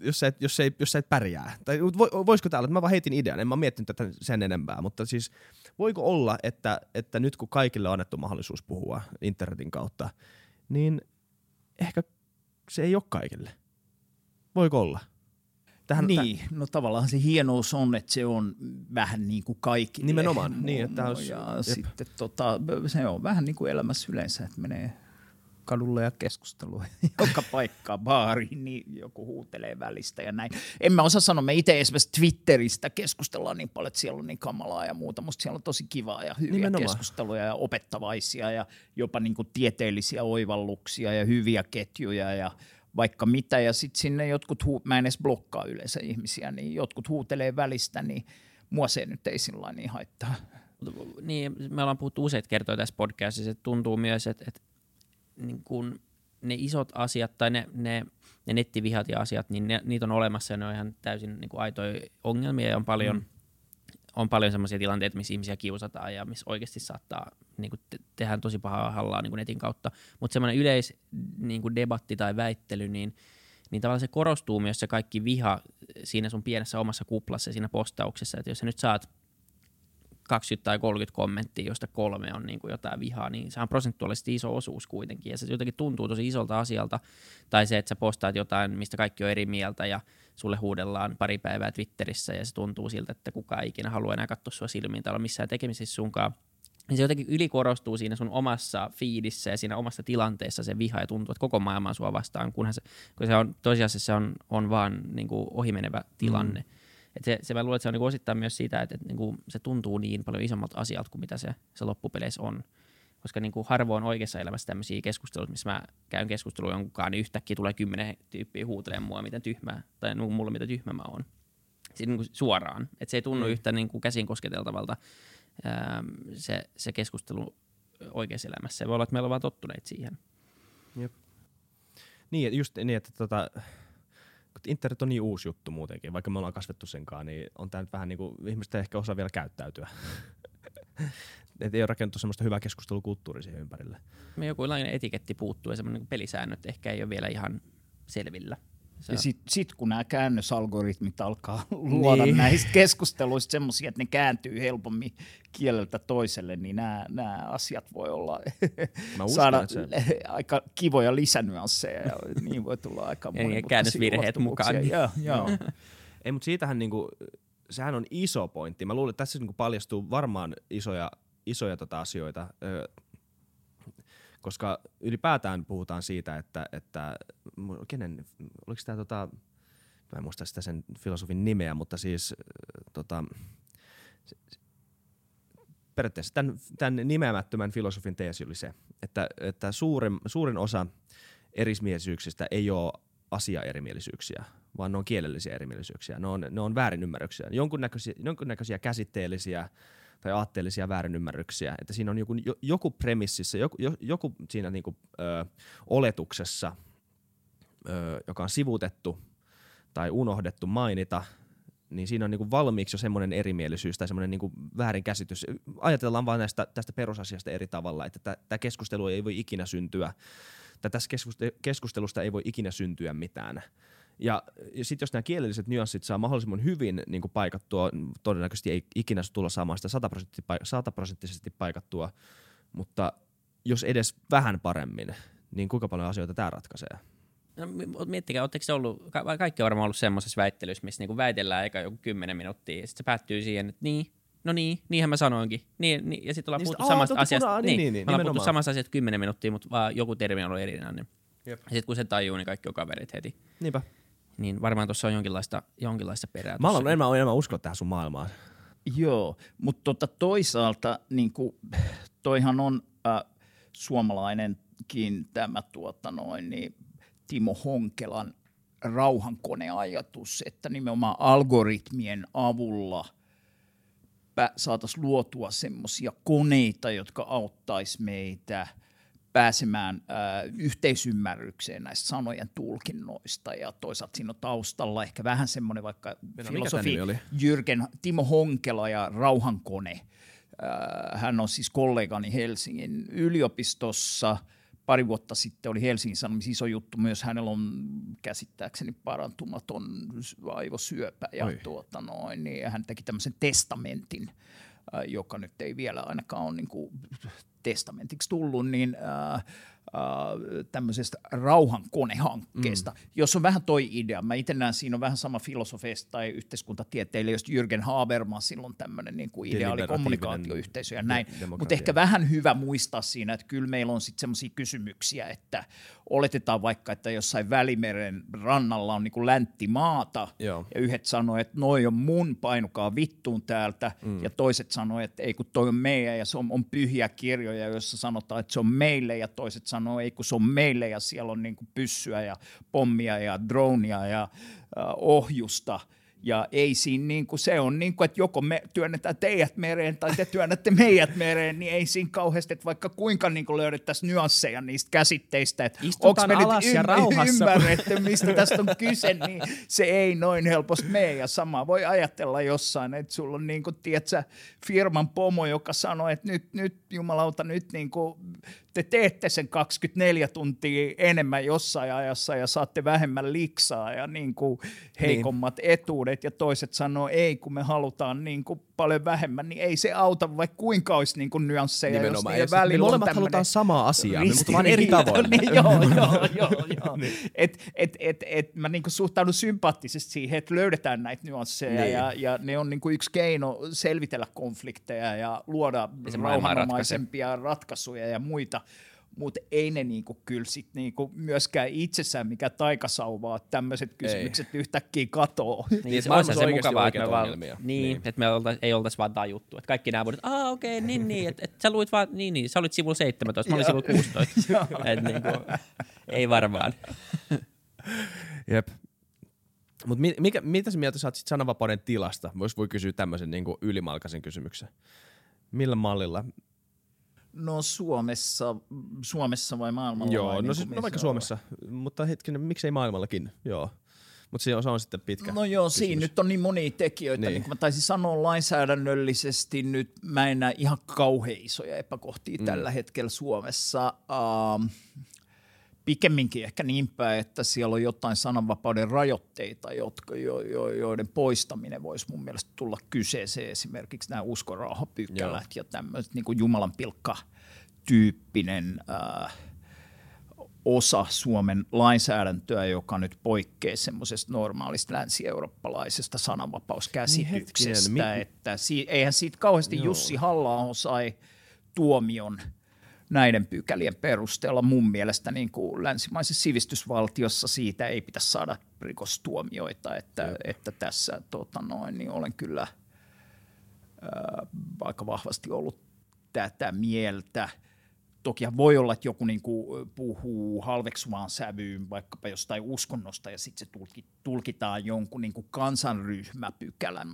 [SPEAKER 1] jos sä et, jos sä et, jos sä et pärjää. Tai voisiko täällä, mä vaan heitin idean, en mä miettinyt tätä sen enempää, mutta siis voiko olla, että, että nyt kun kaikille on annettu mahdollisuus puhua internetin kautta, niin ehkä se ei ole kaikille. Voiko olla?
[SPEAKER 2] Tähän, niin, täh- no tavallaan se hienous on, että se on vähän niin kuin kaikille.
[SPEAKER 1] Nimenomaan, niin. Että olisi,
[SPEAKER 2] ja jep. sitten tota, se on vähän niin kuin elämässä yleensä, että menee kadulle ja keskustelua *laughs* joka paikkaan, baariin, niin joku huutelee välistä ja näin. En mä osaa sanoa, me itse esimerkiksi Twitteristä keskustellaan niin paljon, että siellä on niin kamalaa ja muuta. Musta siellä on tosi kivaa ja hyviä Nimenomaan. keskusteluja ja opettavaisia ja jopa niin kuin tieteellisiä oivalluksia ja hyviä ketjuja ja vaikka mitä. Ja sitten sinne jotkut, huu- mä en edes blokkaa yleensä ihmisiä, niin jotkut huutelee välistä, niin mua se nyt ei sillä niin haittaa.
[SPEAKER 3] Niin, me ollaan puhuttu useita kertoja tässä podcastissa, että tuntuu myös, että, että niin kun ne isot asiat tai ne, ne, ne nettivihat ja asiat, niin ne, niitä on olemassa ja ne on ihan täysin niin kuin aitoja ongelmia ja on paljon, mm. on paljon sellaisia tilanteita, missä ihmisiä kiusataan ja missä oikeasti saattaa niin kuin te, tehdä tosi pahaa hallaa niin kuin netin kautta. Mutta semmoinen yleis niin kuin debatti tai väittely, niin, niin tavallaan se korostuu myös se kaikki viha siinä sun pienessä omassa kuplassa siinä postauksessa, että jos sä nyt saat 20 tai 30 kommenttia, josta kolme on niin kuin jotain vihaa, niin se on prosentuaalisesti iso osuus kuitenkin, ja se jotenkin tuntuu tosi isolta asialta, tai se, että sä postaat jotain, mistä kaikki on eri mieltä, ja sulle huudellaan pari päivää Twitterissä, ja se tuntuu siltä, että kukaan ei ikinä halua enää katsoa sua silmiin tai olla missään tekemisissä sunkaan, niin se jotenkin ylikorostuu siinä sun omassa fiidissä ja siinä omassa tilanteessa se viha ja tuntuu, että koko maailma on sua vastaan, kunhan se, kun se on, tosiasiassa se on, on vaan niin kuin ohimenevä tilanne. Mm. Et se, se mä luulen, että se on niin osittain myös siitä, että, että niin kuin se tuntuu niin paljon isommalta asialta kuin mitä se, se loppupeleissä on. Koska niin kuin harvoin oikeassa elämässä tämmöisiä keskusteluja, missä mä käyn keskustelua jonkun niin yhtäkkiä tulee kymmenen tyyppiä huutelemaan mua, miten tyhmää, tai mulle mitä tyhmä mä oon. Siis niin kuin suoraan. Että se ei tunnu mm. yhtä niin kuin käsin kosketeltavalta ää, se, se keskustelu oikeassa elämässä. Se voi olla, että meillä on vaan tottuneet siihen.
[SPEAKER 1] Jep. Niin, just niin, että tota, internet on niin uusi juttu muutenkin, vaikka me ollaan kasvettu senkaan, niin on tämä nyt vähän niin kuin, ihmiset ehkä osaa vielä käyttäytyä. *laughs* Et ei ole rakennettu semmoista hyvää keskustelukulttuuria siihen ympärille.
[SPEAKER 3] Me joku etiketti puuttuu ja semmoinen pelisäännöt ehkä ei ole vielä ihan selvillä.
[SPEAKER 2] Se ja sitten sit kun nämä käännösalgoritmit alkaa *laughs* luoda niin. näistä keskusteluista semmoisia, että ne kääntyy helpommin kieleltä toiselle, niin nämä, nämä asiat voi olla *laughs* Mä uskon, saada se... *laughs* aika kivoja lisänyansseja ja niin voi tulla aika
[SPEAKER 3] ja käännösvirheet mukaan.
[SPEAKER 2] Joo, joo.
[SPEAKER 1] Ei, mutta siitähän niinku, sehän on iso pointti. Mä luulen, että tässä niinku paljastuu varmaan isoja, isoja tota asioita koska ylipäätään puhutaan siitä, että, että kenen, oliko tämä tota, mä en muista sitä sen filosofin nimeä, mutta siis tota, periaatteessa tämän, tämän nimeämättömän filosofin teesi oli se, että, että suurin, suurin osa erimielisyyksistä ei ole asia-erimielisyyksiä, vaan ne on kielellisiä erimielisyyksiä. Ne on, ne on väärinymmärryksiä, jonkunnäköisiä, jonkunnäköisiä käsitteellisiä tai aatteellisia väärinymmärryksiä. Että siinä on joku, joku premississa, joku, joku siinä niinku, ö, oletuksessa, ö, joka on sivutettu tai unohdettu mainita, niin siinä on niin kuin valmiiksi jo semmoinen erimielisyys tai semmoinen niin kuin väärinkäsitys. Ajatellaan vain näistä, tästä perusasiasta eri tavalla, että tämä keskustelu ei voi ikinä syntyä, tai tässä keskustelusta ei voi ikinä syntyä mitään. Ja, sitten jos nämä kielelliset nyanssit saa mahdollisimman hyvin niin kuin paikattua, todennäköisesti ei ikinä tulla saamaan sitä sataprosenttisesti paikattua, mutta jos edes vähän paremmin, niin kuinka paljon asioita tämä ratkaisee?
[SPEAKER 3] No, miettikää, oletteko ollut, ka- kaikki on varmaan ollut semmoisessa väittelyssä, missä niinku väitellään eikä joku kymmenen minuuttia, ja sitten se päättyy siihen, että niin, no niin, niinhän mä sanoinkin. Niin, niin, ja sitten ollaan niin puhuttu samasta asiasta, punaa, niin, niin, niin, ollaan puhuttu samasta asiasta kymmenen minuuttia, mutta vaan joku termi on ollut erinäinen. Jep. Ja sitten kun se tajuu, niin kaikki on kaverit heti.
[SPEAKER 1] Niinpä.
[SPEAKER 3] Niin varmaan tuossa on jonkinlaista, jonkinlaista perää.
[SPEAKER 1] Mä olen enemmän, enemmän uskoa tähän sun maailmaan.
[SPEAKER 2] Joo, mutta tota toisaalta niin kuin, toihan on äh, suomalainenkin tämä tuota noin, niin Timo Honkelan rauhankoneajatus, että nimenomaan algoritmien avulla saataisiin luotua semmoisia koneita, jotka auttaisi meitä pääsemään äh, yhteisymmärrykseen näistä sanojen tulkinnoista ja toisaalta siinä on taustalla ehkä vähän semmoinen vaikka Mennä, filosofi Jyrgen Timo Honkela ja rauhankone. Äh, hän on siis kollegani Helsingin yliopistossa – pari vuotta sitten oli Helsingin Sanomissa iso juttu myös. Hänellä on käsittääkseni parantumaton aivosyöpä ja tuota noin, niin hän teki tämmöisen testamentin, äh, joka nyt ei vielä ainakaan ole niin kuin testamentiksi tullut, niin äh, Äh, tämmöisestä rauhankonehankkeesta, mm. jos on vähän toi idea. Mä itse näen, siinä on vähän sama filosofeista tai yhteiskuntatieteilijä, jos Jürgen Habermas silloin tämmöinen niin kuin ideaali kommunikaatioyhteisö ja näin. Mutta ehkä vähän hyvä muistaa siinä, että kyllä meillä on sitten semmoisia kysymyksiä, että oletetaan vaikka, että jossain Välimeren rannalla on niin kuin länttimaata Joo. ja yhdet sanoo, että noi on mun, painukaa vittuun täältä mm. ja toiset sanoo, että ei kun toi on meidän ja se on, on pyhiä kirjoja, joissa sanotaan, että se on meille ja toiset sanoo, ei kun se on meille ja siellä on niin kuin pyssyä ja pommia ja dronia ja äh, ohjusta – ja ei siinä niin kuin, se on niin kuin, että joko me työnnetään teidät mereen tai te työnnätte meidät mereen, niin ei siinä kauheasti, että vaikka kuinka niin kuin löydettäisiin nyansseja niistä käsitteistä, että onko me
[SPEAKER 3] alas nyt ja rauhassa.
[SPEAKER 2] ymmärretty, mistä tästä on kyse, niin se ei noin helposti mene. Ja sama voi ajatella jossain, että sulla on niin kuin, tiedätkö, firman pomo, joka sanoo, että nyt, nyt jumalauta, nyt niin kuin, te teette sen 24 tuntia enemmän jossain ajassa ja saatte vähemmän liksaa ja niin kuin heikommat niin. etuudet ja toiset sanoo ei, kun me halutaan niin kuin paljon vähemmän, niin ei se auta, vaikka kuinka olisi niin kuin nyansseja,
[SPEAKER 1] Nimenomaan. jos välillä Me molemmat halutaan samaa asiaa, mutta vaan eri tavoin. *laughs*
[SPEAKER 2] niin, joo, joo, joo. joo. *laughs* niin. et, et, et, et, mä niin kuin suhtaudun sympaattisesti siihen, että löydetään näitä nyansseja niin. ja, ja ne on niin kuin yksi keino selvitellä konflikteja ja luoda rauhanomaisempia ratkaisuja ja muita mutta ei ne niinku kyllä sit niinku myöskään itsessään mikä taikasauvaa tämmöiset kysymykset ei. yhtäkkiä katoo.
[SPEAKER 3] Niin, niin se on se mukavaa, että me, vaan, niin, niin. että me oltais, ei oltaisi vaan tämä juttu. Että kaikki nämä vuodet, aa okei, okay, niin niin, että et, sä luit vaan, niin niin, sä olit sivulla 17, mä olin sivulla 16. *laughs* et, niinku, ei varmaan. *laughs*
[SPEAKER 1] Jep. Mutta mikä, mitä sä mieltä sä oot sit sananvapauden tilasta? Vois voi kysyä tämmöisen niinku ylimalkaisen kysymyksen. Millä mallilla
[SPEAKER 2] No Suomessa, Suomessa vai maailmalla?
[SPEAKER 1] Joo,
[SPEAKER 2] vai
[SPEAKER 1] no, niin siis, no vaikka Suomessa, mutta hetkinen, miksei maailmallakin, joo. Mutta se, on, se on sitten pitkä
[SPEAKER 2] No joo, kysymys. siinä nyt on niin monia tekijöitä. Niin. niin kuin mä taisin sanoa lainsäädännöllisesti nyt, mä en näe ihan kauhean isoja epäkohtia mm. tällä hetkellä Suomessa. Uh, pikemminkin ehkä niin päin, että siellä on jotain sananvapauden rajoitteita, jotka, jo, jo, joiden poistaminen voisi mun mielestä tulla kyseeseen. Esimerkiksi nämä uskorauhapykälät ja tämmöiset niin kuin Jumalan pilkka tyyppinen äh, osa Suomen lainsäädäntöä, joka nyt poikkeaa semmoisesta normaalista länsi-eurooppalaisesta sananvapauskäsityksestä. Niin että si- eihän siitä kauheasti Joo. Jussi halla sai tuomion – näiden pykälien perusteella mun mielestä niin kuin länsimaisessa sivistysvaltiossa siitä ei pitäisi saada rikostuomioita, että, että tässä tota noin, niin olen kyllä ää, aika vahvasti ollut tätä mieltä. Toki voi olla, että joku niin kuin puhuu halveksuvaan sävyyn vaikkapa jostain uskonnosta ja sitten se tulkitaan jonkun niin kuin kansanryhmäpykälän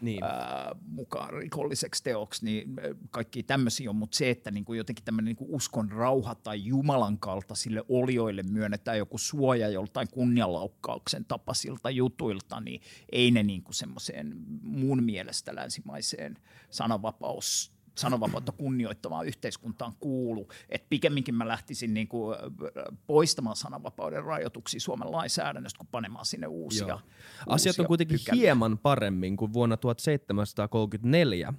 [SPEAKER 2] niin. ää, mukaan rikolliseksi teoksi, niin kaikki tämmöisiä on, mutta se, että niin kuin jotenkin tämmöinen niin kuin uskon rauha tai Jumalan kaltaisille olioille myönnetään joku suoja joltain kunnianlaukkauksen tapaisilta jutuilta, niin ei ne niin kuin semmoiseen mun mielestä länsimaiseen sananvapaus sananvapautta kunnioittavaan yhteiskuntaan kuulu. Et pikemminkin mä lähtisin niin kuin poistamaan sananvapauden rajoituksia Suomen lainsäädännöstä, kuin panemaan sinne uusia. Joo.
[SPEAKER 1] Asiat uusia on kuitenkin pykäliä. hieman paremmin kuin vuonna 1734,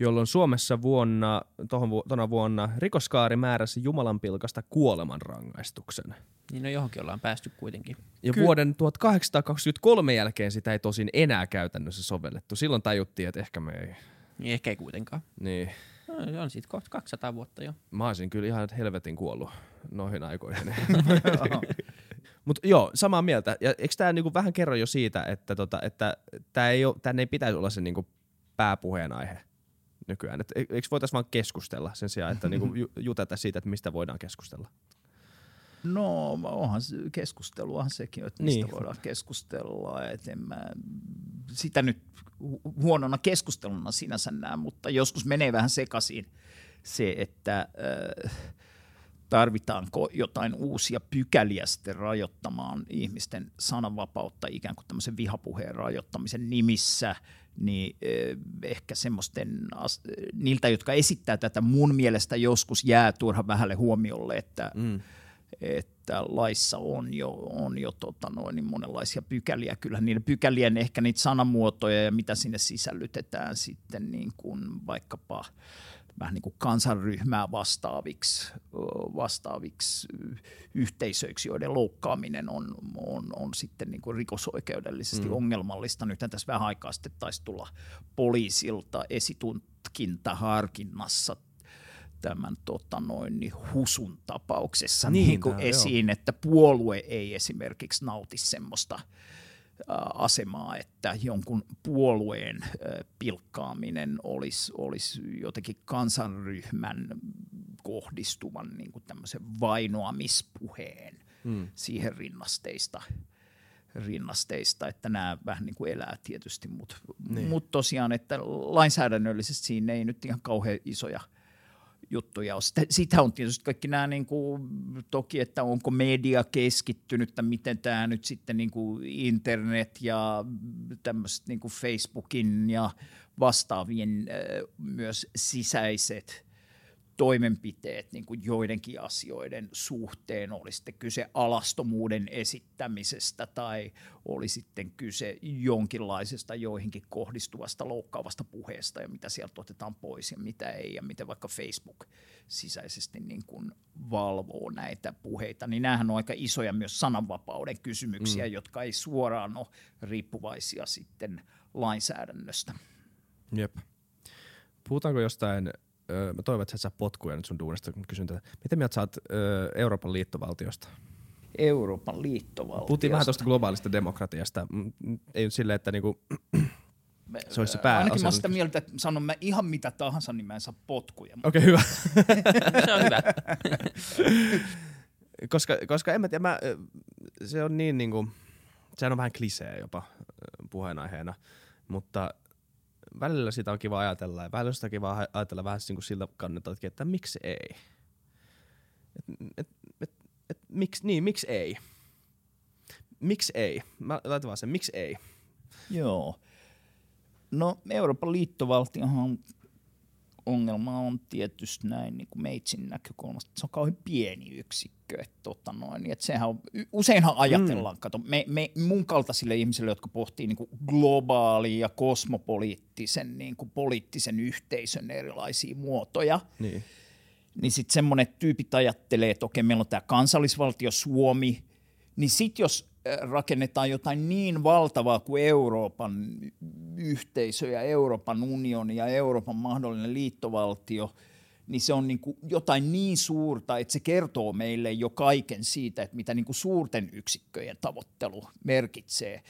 [SPEAKER 1] jolloin Suomessa vuonna, tohon, tona vuonna rikoskaari määräsi Jumalanpilkasta kuolemanrangaistuksen.
[SPEAKER 3] Niin no johonkin ollaan päästy kuitenkin.
[SPEAKER 1] Ja Ky- vuoden 1823 jälkeen sitä ei tosin enää käytännössä sovellettu. Silloin tajuttiin, että ehkä me ei
[SPEAKER 3] niin ehkä ei kuitenkaan.
[SPEAKER 1] Niin.
[SPEAKER 3] No, on siitä kohta 200 vuotta jo.
[SPEAKER 1] Mä olisin kyllä ihan helvetin kuollut noihin aikoihin. *laughs* *laughs* Mutta joo, samaa mieltä. Ja eikö tämä niinku vähän kerro jo siitä, että tota, että tämä ei, ei pitäisi olla se niinku pääpuheenaihe nykyään? Et eikö voitaisiin vaan keskustella sen sijaan, että niinku juteta siitä, että mistä voidaan keskustella?
[SPEAKER 2] No onhan keskusteluahan sekin, että mistä niin. voidaan keskustella. Et en mä sitä nyt huonona keskusteluna sinänsä näe, mutta joskus menee vähän sekaisin se, että äh, tarvitaanko jotain uusia pykäliä sitten rajoittamaan ihmisten sananvapautta ikään kuin tämmöisen vihapuheen rajoittamisen nimissä, niin äh, ehkä semmoisten, niiltä, jotka esittää tätä mun mielestä joskus jää turha vähälle huomiolle, että mm että laissa on jo, on jo tota noin, niin monenlaisia pykäliä. Kyllä niiden pykälien ehkä niitä sanamuotoja ja mitä sinne sisällytetään sitten niin kuin vaikkapa vähän niin kuin kansanryhmää vastaaviksi, vastaaviksi yhteisöiksi, joiden loukkaaminen on, on, on sitten niin kuin rikosoikeudellisesti mm. ongelmallista. Nyt tässä vähän aikaa sitten taisi tulla poliisilta esitutkinta harkinnassa tämän tota noin, niin Husun tapauksessa niin, niin kuin esiin, joo. että puolue ei esimerkiksi nauti semmoista asemaa, että jonkun puolueen pilkkaaminen olisi, olisi jotenkin kansanryhmän kohdistuvan niin kuin tämmöisen vainoamispuheen hmm. siihen rinnasteista rinnasteista, että nämä vähän niin kuin elää tietysti, mutta niin. mut tosiaan, että lainsäädännöllisesti siinä ei nyt ihan kauhean isoja – juttuja on. Sitä, sitä on tietysti kaikki nämä niin kuin, toki, että onko media keskittynyt, että miten tämä nyt sitten niin kuin internet ja tämmöiset niin kuin Facebookin ja vastaavien myös sisäiset toimenpiteet niin kuin joidenkin asioiden suhteen, oli sitten kyse alastomuuden esittämisestä tai oli sitten kyse jonkinlaisesta joihinkin kohdistuvasta loukkaavasta puheesta ja mitä sieltä otetaan pois ja mitä ei ja miten vaikka Facebook sisäisesti niin kuin valvoo näitä puheita, niin näähän on aika isoja myös sananvapauden kysymyksiä, mm. jotka ei suoraan ole riippuvaisia sitten lainsäädännöstä.
[SPEAKER 1] Jep. Puhutaanko jostain mä toivon, että sä saa potkuja nyt sun duunista, kun kysyn tätä. Miten mieltä sä oot Euroopan liittovaltiosta?
[SPEAKER 2] Euroopan liittovaltiosta?
[SPEAKER 1] Puhuttiin vähän tuosta globaalista demokratiasta. Ei nyt silleen, että niinku, se olisi se pää.
[SPEAKER 2] Ainakin mä oon sitä mieltä, että sanon mä ihan mitä tahansa, niin mä en saa potkuja.
[SPEAKER 1] Okei, okay, hyvä. *laughs*
[SPEAKER 3] se on hyvä. *laughs*
[SPEAKER 1] koska, koska en mä tiedä, mä, se on niin niinku, sehän on vähän klisee jopa puheenaiheena, mutta välillä sitä on kiva ajatella ja välillä sitä on kiva ajatella vähän niin kuin siltä kannalta, että miksi ei. Et, et, et, et, miksi, niin, miksi ei? Miksi ei? Mä laitan vaan sen, miksi ei?
[SPEAKER 2] Joo. No Euroopan liittovaltiohan ongelma on tietysti näin niin kuin meitsin näkökulmasta, se on kauhean pieni yksikkö. Että, tota noin, että sehän on, useinhan ajatellaan, mm. kato, me, me, mun kaltaisille ihmisille, jotka pohtii niin kuin globaalia ja kosmopoliittisen niin kuin poliittisen yhteisön erilaisia muotoja, niin, niin sitten semmoinen tyypit ajattelee, että okei, meillä on tämä kansallisvaltio Suomi, niin sitten jos rakennetaan jotain niin valtavaa kuin Euroopan yhteisö ja Euroopan unioni ja Euroopan mahdollinen liittovaltio, niin se on niin kuin jotain niin suurta, että se kertoo meille jo kaiken siitä, että mitä niin kuin suurten yksikköjen tavoittelu merkitsee.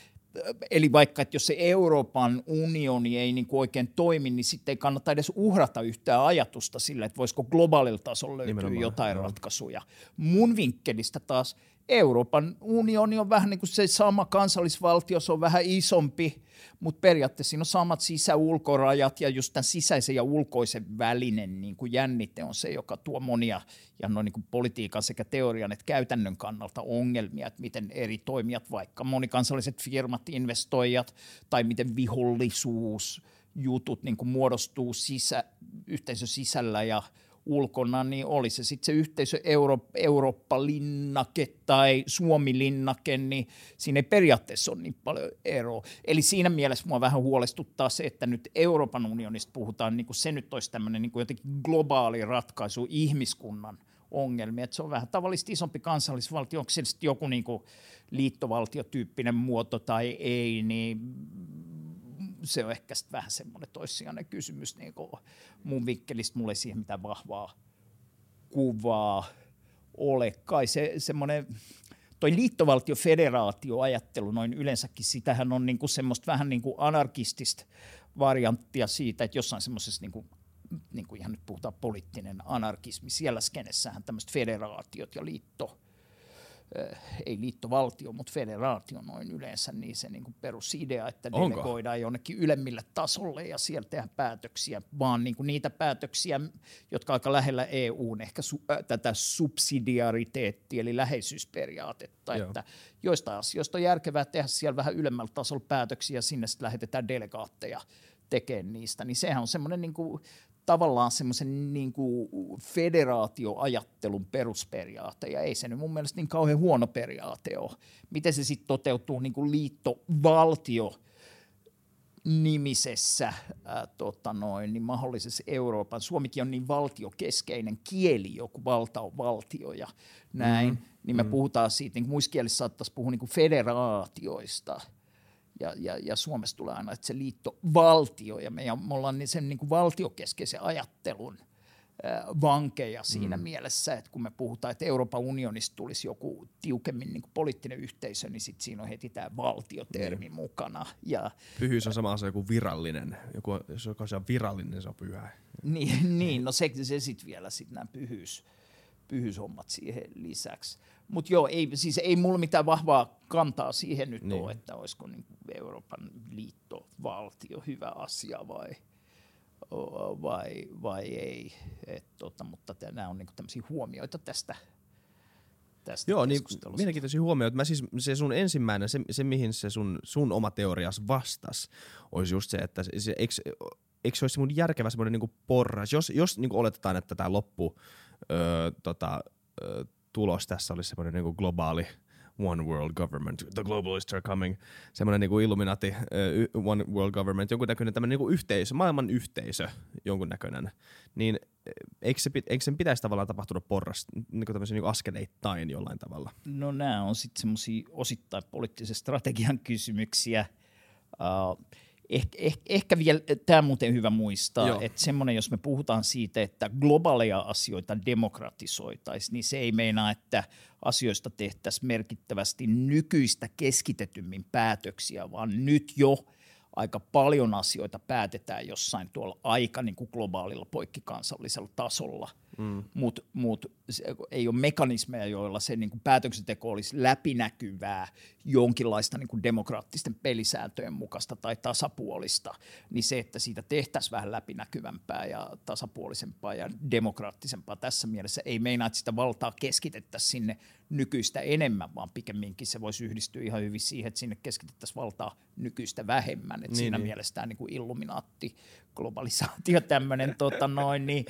[SPEAKER 2] eli vaikka, että jos se Euroopan unioni ei niin kuin oikein toimi, niin sitten ei kannata edes uhrata yhtään ajatusta sille, että voisiko globaalilla tasolla löytyä Nimenomaan, jotain joo. ratkaisuja. Mun vinkkelistä taas Euroopan unioni on vähän niin kuin se sama kansallisvaltio, se on vähän isompi, mutta periaatteessa siinä on samat sisä-ulkorajat ja just tämän sisäisen ja ulkoisen välinen niin kuin jännite on se, joka tuo monia ja noin niin kuin politiikan sekä teorian että käytännön kannalta ongelmia, että miten eri toimijat, vaikka monikansalliset firmat, investoijat tai miten vihollisuus, jutut niin kuin muodostuu sisä, yhteisön sisällä ja ulkona, niin oli se sitten se yhteisö Euro, Eurooppa-linnake tai Suomi-linnake, niin siinä ei periaatteessa ole niin paljon eroa. Eli siinä mielessä mua vähän huolestuttaa se, että nyt Euroopan unionista puhutaan, niin kuin se nyt olisi tämmöinen niin jotenkin globaali ratkaisu ihmiskunnan ongelmia. Että se on vähän tavallisesti isompi kansallisvaltio, onko se sitten joku niin kuin liittovaltiotyyppinen muoto tai ei, niin se on ehkä vähän semmoinen toissijainen kysymys. Niin kuin mun vinkkelistä mulle ei siihen mitään vahvaa kuvaa ole. Kai se semmoinen toi liittovaltio-federaatio-ajattelu noin yleensäkin, sitähän on niinku semmoista vähän niinku anarkistista varianttia siitä, että jossain semmoisessa niinku, niinku ihan nyt puhutaan poliittinen anarkismi, siellä skenessähän tämmöiset federaatiot ja liitto, ei liittovaltio, mutta federaatio noin yleensä, niin se niin kuin perusidea, että Onko? delegoidaan jonnekin ylemmille tasolle ja siellä tehdään päätöksiä, vaan niin kuin niitä päätöksiä, jotka aika lähellä EUn ehkä su, äh, tätä subsidiariteettia, eli läheisyysperiaatetta, Joo. että joista asioista on järkevää tehdä siellä vähän ylemmällä tasolla päätöksiä ja sinne sitten lähetetään delegaatteja tekemään niistä, niin sehän on semmoinen niin kuin tavallaan semmoisen niin federaatioajattelun perusperiaate, ja ei se nyt mun mielestä niin kauhean huono periaate ole. Miten se sitten toteutuu niin kuin liittovaltio nimisessä ää, tota noin, niin mahdollisessa Euroopan. Suomikin on niin valtiokeskeinen kieli, joku valta on valtio ja näin, mm, niin me mm. puhutaan siitä, niin kuin muissa kielissä saattaisi puhua niin kuin federaatioista – ja, ja, ja Suomessa tulee aina että se liittovaltio, ja me, ja me ollaan niin sen niin kuin valtiokeskeisen ajattelun äh, vankeja siinä mm. mielessä, että kun me puhutaan, että Euroopan unionista tulisi joku tiukemmin niin kuin poliittinen yhteisö, niin sitten siinä on heti tämä valtiotermi mm. mukana. Ja,
[SPEAKER 1] Pyhyys on sama asia kuin virallinen. Joku, jos joku on virallinen, se on pyhä.
[SPEAKER 2] Niin, *laughs* niin no se, se sitten vielä sitten nämä pyhyys, pyhyyshommat siihen lisäksi. Mutta joo, ei, siis ei mulla mitään vahvaa kantaa siihen nyt niin. ole, että olisiko niin Euroopan liittovaltio hyvä asia vai, vai, vai ei. Et, tota, mutta nämä on niin tämmöisiä huomioita tästä tästä
[SPEAKER 1] Joo, niin mielenkiintoisia huomioita. Mä siis, se sun ensimmäinen, se, se mihin se sun, sun oma teorias vastas, olisi just se, että se, eikö, eikö se olisi mun järkevä semmoinen niin porras, jos, jos niin oletetaan, että tämä loppu öö, tota, öö, tulos tässä olisi semmoinen niin globaali one world government, the globalists are coming, semmoinen niin Illuminati, uh, one world government, jonkun näköinen tämmöinen niin yhteisö, maailman yhteisö, jonkun näköinen, niin eikö, se, eikö sen pitäisi tavallaan tapahtua porras, niin tämmöisen niin askeleittain jollain tavalla?
[SPEAKER 2] No nämä on sitten semmoisia osittain poliittisen strategian kysymyksiä. Uh, ehkä, ehkä, ehkä vielä, tämä muuten hyvä muistaa, Joo. että semmoinen, jos me puhutaan siitä, että globaaleja asioita demokratisoitaisiin, niin se ei meinaa, että asioista tehtäisiin merkittävästi nykyistä keskitetymmin päätöksiä, vaan nyt jo – aika paljon asioita päätetään jossain tuolla aika niin kuin globaalilla poikkikansallisella tasolla, mm. mutta mut, ei ole mekanismeja, joilla se niin kuin päätöksenteko olisi läpinäkyvää, jonkinlaista niin kuin demokraattisten pelisääntöjen mukaista tai tasapuolista, niin se, että siitä tehtäisiin vähän läpinäkyvämpää ja tasapuolisempaa ja demokraattisempaa tässä mielessä, ei meinaa, että sitä valtaa keskitettäisiin sinne nykyistä enemmän, vaan pikemminkin se voisi yhdistyä ihan hyvin siihen, että sinne keskitettäisiin valtaa nykyistä vähemmän. Et niin, siinä niin. mielessä tämä niin illuminaatti, globalisaatio, tämmöinen tota noin, niin,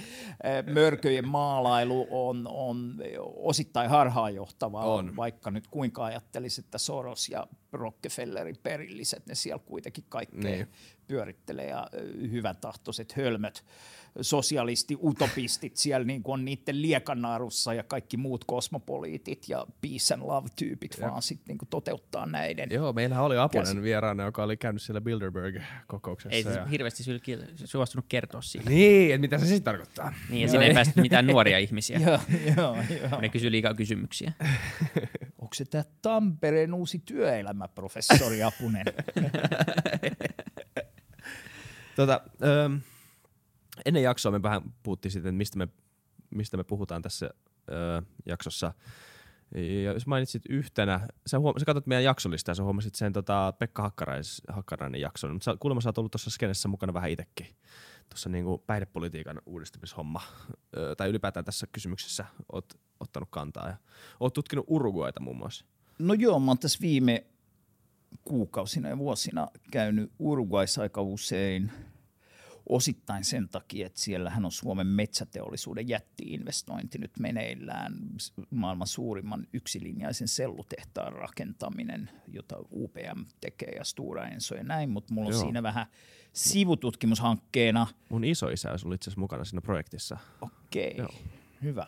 [SPEAKER 2] mörköjen maalailu on, on osittain harhaanjohtavaa, on. vaikka nyt kuinka ajattelisi, että Soros ja Rockefellerin perilliset, ne siellä kuitenkin kaikkea niin. pyörittelee ja hyvän tahtoiset hölmöt sosialisti-utopistit siellä niin kuin on niiden liekanaarussa ja kaikki muut kosmopoliitit ja peace and love-tyypit ja. vaan sitten niin toteuttaa näiden.
[SPEAKER 1] Joo, meillähän oli Aponen käsi. vieraana, joka oli käynyt siellä Bilderberg-kokouksessa.
[SPEAKER 3] Ei ja... hirveästi suostunut kertoa siitä.
[SPEAKER 1] Niin, että mitä se sitten tarkoittaa.
[SPEAKER 3] Niin, ja siinä ei päästä mitään nuoria ihmisiä. *laughs*
[SPEAKER 2] joo, joo, joo.
[SPEAKER 3] Ne kysyy liikaa kysymyksiä. *laughs*
[SPEAKER 2] onko se tämä Tampereen uusi työelämäprofessori Apunen? *laughs*
[SPEAKER 1] tota, ähm, ennen jaksoa me vähän puhuttiin sitten, mistä me, mistä me puhutaan tässä äh, jaksossa. Ja jos mainitsit yhtenä, sä, huom- sä katsot meidän jaksolista ja sä huomasit sen tota, Pekka Hakkarais, Hakkarainen jakson, mutta kuulemma sä oot ollut tuossa skenessä mukana vähän itsekin, tuossa niinku päihdepolitiikan uudistamishomma, öö, tai ylipäätään tässä kysymyksessä oot ottanut kantaa. Ja oot tutkinut Uruguaita muun muassa.
[SPEAKER 2] No joo, mä oon tässä viime kuukausina ja vuosina käynyt Uruguayssa aika usein – osittain sen takia, että siellähän on Suomen metsäteollisuuden jättiinvestointi nyt meneillään, maailman suurimman yksilinjaisen sellutehtaan rakentaminen, jota UPM tekee ja Stura Enso ja näin, mutta mulla on Joo. siinä vähän sivututkimushankkeena.
[SPEAKER 1] Mun isoisä ollut itse asiassa mukana siinä projektissa.
[SPEAKER 2] Okei. Okay. Hyvä.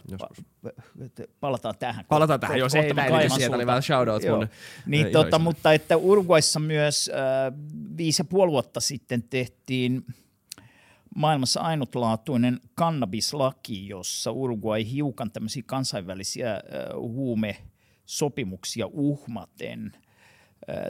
[SPEAKER 2] Palataan tähän.
[SPEAKER 1] Palataan tähän, jos ei näin, sieltä oli vähän shoutout mun
[SPEAKER 2] niin, tota, Mutta että Uruguayssa myös äh, viisi ja puoli vuotta sitten tehtiin – maailmassa ainutlaatuinen kannabislaki, jossa Uruguay hiukan tämmöisiä kansainvälisiä huumesopimuksia uhmaten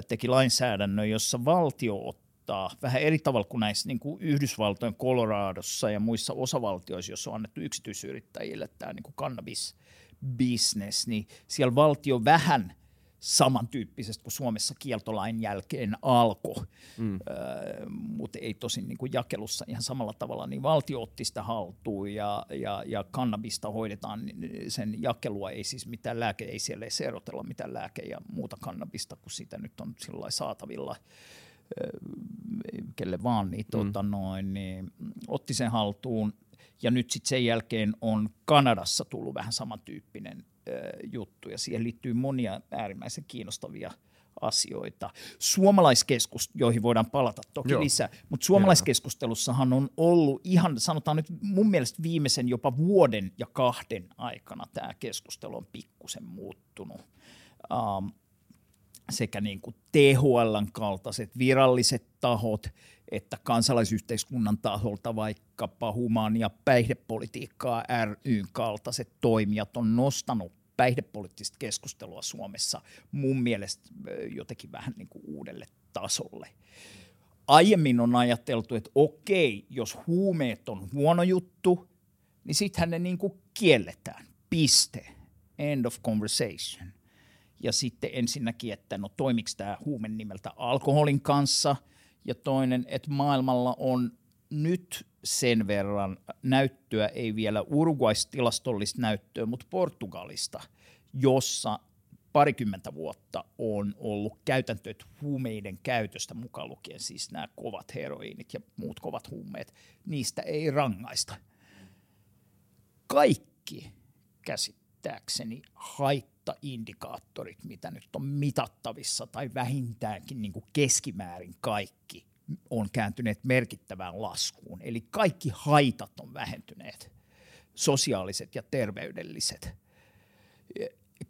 [SPEAKER 2] teki lainsäädännön, jossa valtio ottaa vähän eri tavalla kuin näissä niin kuin Yhdysvaltojen Coloradossa ja muissa osavaltioissa, joissa on annettu yksityisyrittäjille tämä niin kuin cannabis-business, niin siellä valtio vähän – samantyyppisesti kuin Suomessa kieltolain jälkeen alkoi, mm. öö, mutta ei tosin niin kuin jakelussa ihan samalla tavalla, niin valtio otti sitä haltuun ja, ja, ja kannabista hoidetaan, niin sen jakelua ei siis mitään lääke, ei siellä ei erotella mitään lääke ja muuta kannabista, kun sitä nyt on sillä saatavilla kelle vaan, niin, mm. tota noin, niin otti sen haltuun ja nyt sitten sen jälkeen on Kanadassa tullut vähän samantyyppinen juttu ja siihen liittyy monia äärimmäisen kiinnostavia asioita. Suomalaiskeskus, joihin voidaan palata toki Joo. lisää, mutta suomalaiskeskustelussahan on ollut ihan, sanotaan nyt mun mielestä viimeisen jopa vuoden ja kahden aikana tämä keskustelu on pikkusen muuttunut. Um, sekä niin kuin THLn kaltaiset viralliset tahot, että kansalaisyhteiskunnan taholta vaikkapa humaan- ja päihdepolitiikkaa ryn kaltaiset toimijat on nostanut päihdepoliittista keskustelua Suomessa mun mielestä jotenkin vähän niin kuin uudelle tasolle. Aiemmin on ajateltu, että okei, jos huumeet on huono juttu, niin sittenhän ne niin kuin kielletään. Piste. End of conversation. Ja sitten ensinnäkin, että no toimiko tämä huume nimeltä alkoholin kanssa – ja toinen, että maailmalla on nyt sen verran näyttöä, ei vielä Uruguais tilastollista näyttöä, mutta Portugalista, jossa parikymmentä vuotta on ollut käytäntö, että huumeiden käytöstä mukaan lukien siis nämä kovat heroiinit ja muut kovat huumeet, niistä ei rangaista. Kaikki käsittääkseni hait haittaindikaattorit, mitä nyt on mitattavissa tai vähintäänkin niin kuin keskimäärin kaikki on kääntyneet merkittävään laskuun. Eli kaikki haitat on vähentyneet, sosiaaliset ja terveydelliset.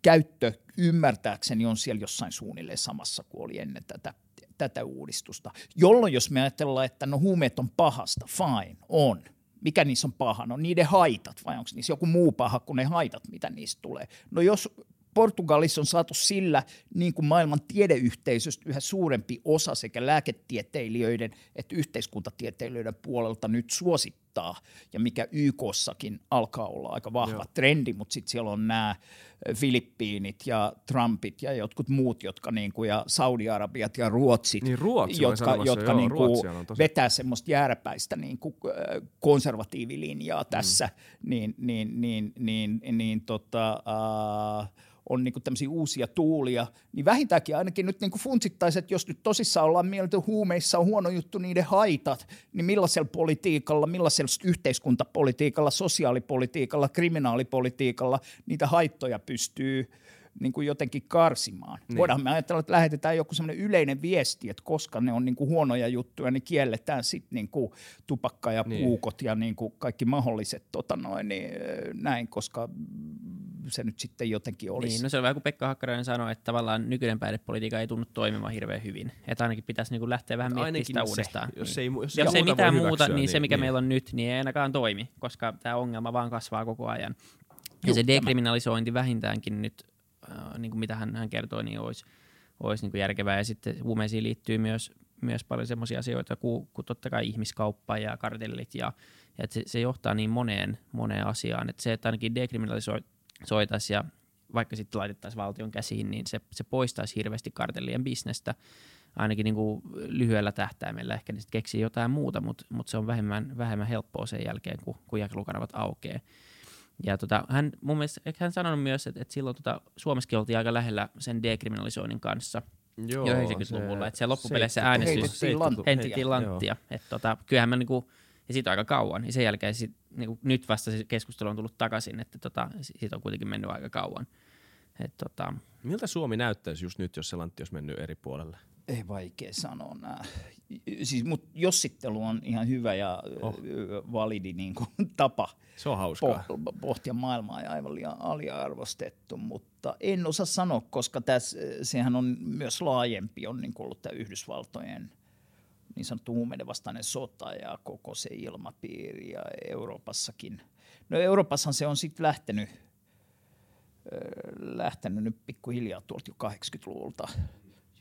[SPEAKER 2] Käyttö ymmärtääkseni on siellä jossain suunnilleen samassa kuin oli ennen tätä, tätä uudistusta. Jolloin jos me ajatellaan, että no huumeet on pahasta, fine, on – mikä niissä on paha? No niiden haitat vai onko niissä joku muu paha kuin ne haitat, mitä niistä tulee? No jos Portugalissa on saatu sillä niin kuin maailman tiedeyhteisöstä yhä suurempi osa sekä lääketieteilijöiden että yhteiskuntatieteilijöiden puolelta nyt suosittaa, ja mikä YKssakin alkaa olla aika vahva Joo. trendi, mutta sitten siellä on nämä Filippiinit ja Trumpit ja jotkut muut, jotka niin kuin, ja Saudi-Arabiat ja Ruotsit,
[SPEAKER 1] niin Ruotsi
[SPEAKER 2] jotka, jotka joo, niin kuin tosi... vetää semmoista jääräpäistä niin kuin konservatiivilinjaa tässä, mm. niin, niin, niin, niin, niin, niin tota, uh, on niin tämmöisiä uusia tuulia, niin vähintäänkin ainakin nyt niin funtsittaisiin, että jos nyt tosissaan ollaan mieltä, että huumeissa on huono juttu niiden haitat, niin millaisella politiikalla, millaisella yhteiskuntapolitiikalla, sosiaalipolitiikalla, kriminaalipolitiikalla niitä haittoja pystyy niin kuin jotenkin karsimaan. Niin. Voidaan me ajatella, että lähetetään joku sellainen yleinen viesti, että koska ne on niin kuin huonoja juttuja, niin kielletään sitten niin kuin tupakka ja niin. puukot ja niin kuin kaikki mahdolliset tota noin, niin, näin, koska se nyt sitten jotenkin olisi.
[SPEAKER 3] Niin, no se on vähän kuin Pekka Hakkarainen sanoi, että tavallaan nykyinen päihdepolitiikka ei tunnu toimimaan hirveän hyvin. Että ainakin pitäisi niin kuin lähteä vähän miettimään sitä se, uudestaan.
[SPEAKER 1] Jos ei, jos
[SPEAKER 3] jos ei mitään muuta, niin, niin se mikä niin. meillä on nyt, niin ei ainakaan toimi, koska tämä ongelma vaan kasvaa koko ajan. Ja Juh, se dekriminalisointi vähintäänkin nyt äh, niin kuin mitä hän, hän kertoi, niin olisi, olisi niin kuin järkevää. Ja sitten huumeisiin liittyy myös, myös paljon sellaisia asioita kuin, kuin totta kai ihmiskauppa ja kartellit ja, ja että se, se, johtaa niin moneen, moneen asiaan, että se, että ainakin dekriminalisoitaisiin ja vaikka sitten laitettaisiin valtion käsiin, niin se, se poistaisi hirveästi kartellien bisnestä ainakin niin kuin lyhyellä tähtäimellä ehkä niin keksii jotain muuta, mutta, mutta se on vähemmän, vähemmän helppoa sen jälkeen, kun, kun jakelukanavat aukeaa. Ja tota, hän, mun mielestä, hän sanonut myös, että, että silloin tota, Suomessakin oltiin aika lähellä sen dekriminalisoinnin kanssa Joo, jo 90-luvulla, että se loppupeleissä äänestys
[SPEAKER 2] heitettiin lanttia.
[SPEAKER 3] heitettiin lanttia. Että tota, kyllähän mä niinku, ja siitä aika kauan, ja sen jälkeen sit, niinku, nyt vasta se keskustelu on tullut takaisin, että tota, siitä on kuitenkin mennyt aika kauan. Et, tota,
[SPEAKER 1] Miltä Suomi näyttäisi just nyt, jos se lantti olisi mennyt eri puolelle?
[SPEAKER 2] Ei vaikea sanoa nää. Siis, mut jossittelu on ihan hyvä ja oh. validi niin kuin, *laughs* tapa
[SPEAKER 1] Se on hauskaa.
[SPEAKER 2] Po- pohtia maailmaa ja aivan liian aliarvostettu, mutta en osaa sanoa, koska tässä, sehän on myös laajempi, on niin ollut tämä Yhdysvaltojen niin sanottu huumeiden vastainen sota ja koko se ilmapiiri ja Euroopassakin. No Euroopassahan se on sitten lähtenyt, lähtenyt nyt pikkuhiljaa tuolta jo 80-luvulta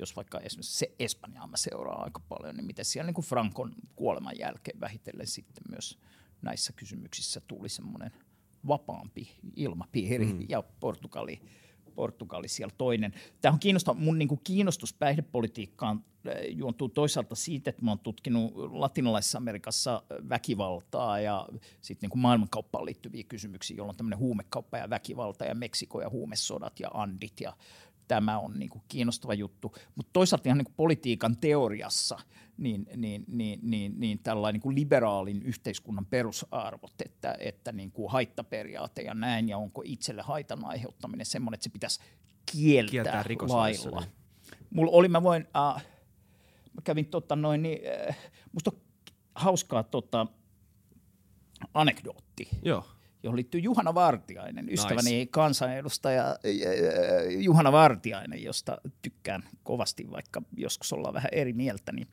[SPEAKER 2] jos vaikka esimerkiksi se Espanjaa mä seuraan aika paljon, niin miten siellä niin kuin Frankon kuoleman jälkeen vähitellen sitten myös näissä kysymyksissä tuli semmoinen vapaampi ilmapiiri mm. ja Portugali, Portugali siellä toinen. Tämä on kiinnostava. Mun niin kuin kiinnostus päihdepolitiikkaan eh, juontuu toisaalta siitä, että mä oon tutkinut latinalaisessa Amerikassa väkivaltaa ja sitten niin maailmankauppaan liittyviä kysymyksiä, jolloin tämmöinen huumekauppa ja väkivalta ja Meksiko ja huumesodat ja Andit ja tämä on niin kuin kiinnostava juttu. Mutta toisaalta ihan niin kuin politiikan teoriassa niin, niin, niin, niin, niin tällainen niin kuin liberaalin yhteiskunnan perusarvot, että, että niin kuin haittaperiaate ja näin, ja onko itselle haitan aiheuttaminen semmoinen, että se pitäisi kieltää, kieltää lailla. Niin. Mulla oli, mä voin, äh, mä kävin tota noin, niin, äh, musta on hauskaa tota, anekdootti.
[SPEAKER 1] Joo
[SPEAKER 2] johon liittyy Juhana Vartiainen, ystäväni nice. kansanedustaja Juhana Vartiainen, josta tykkään kovasti, vaikka joskus ollaan vähän eri mieltä. Niin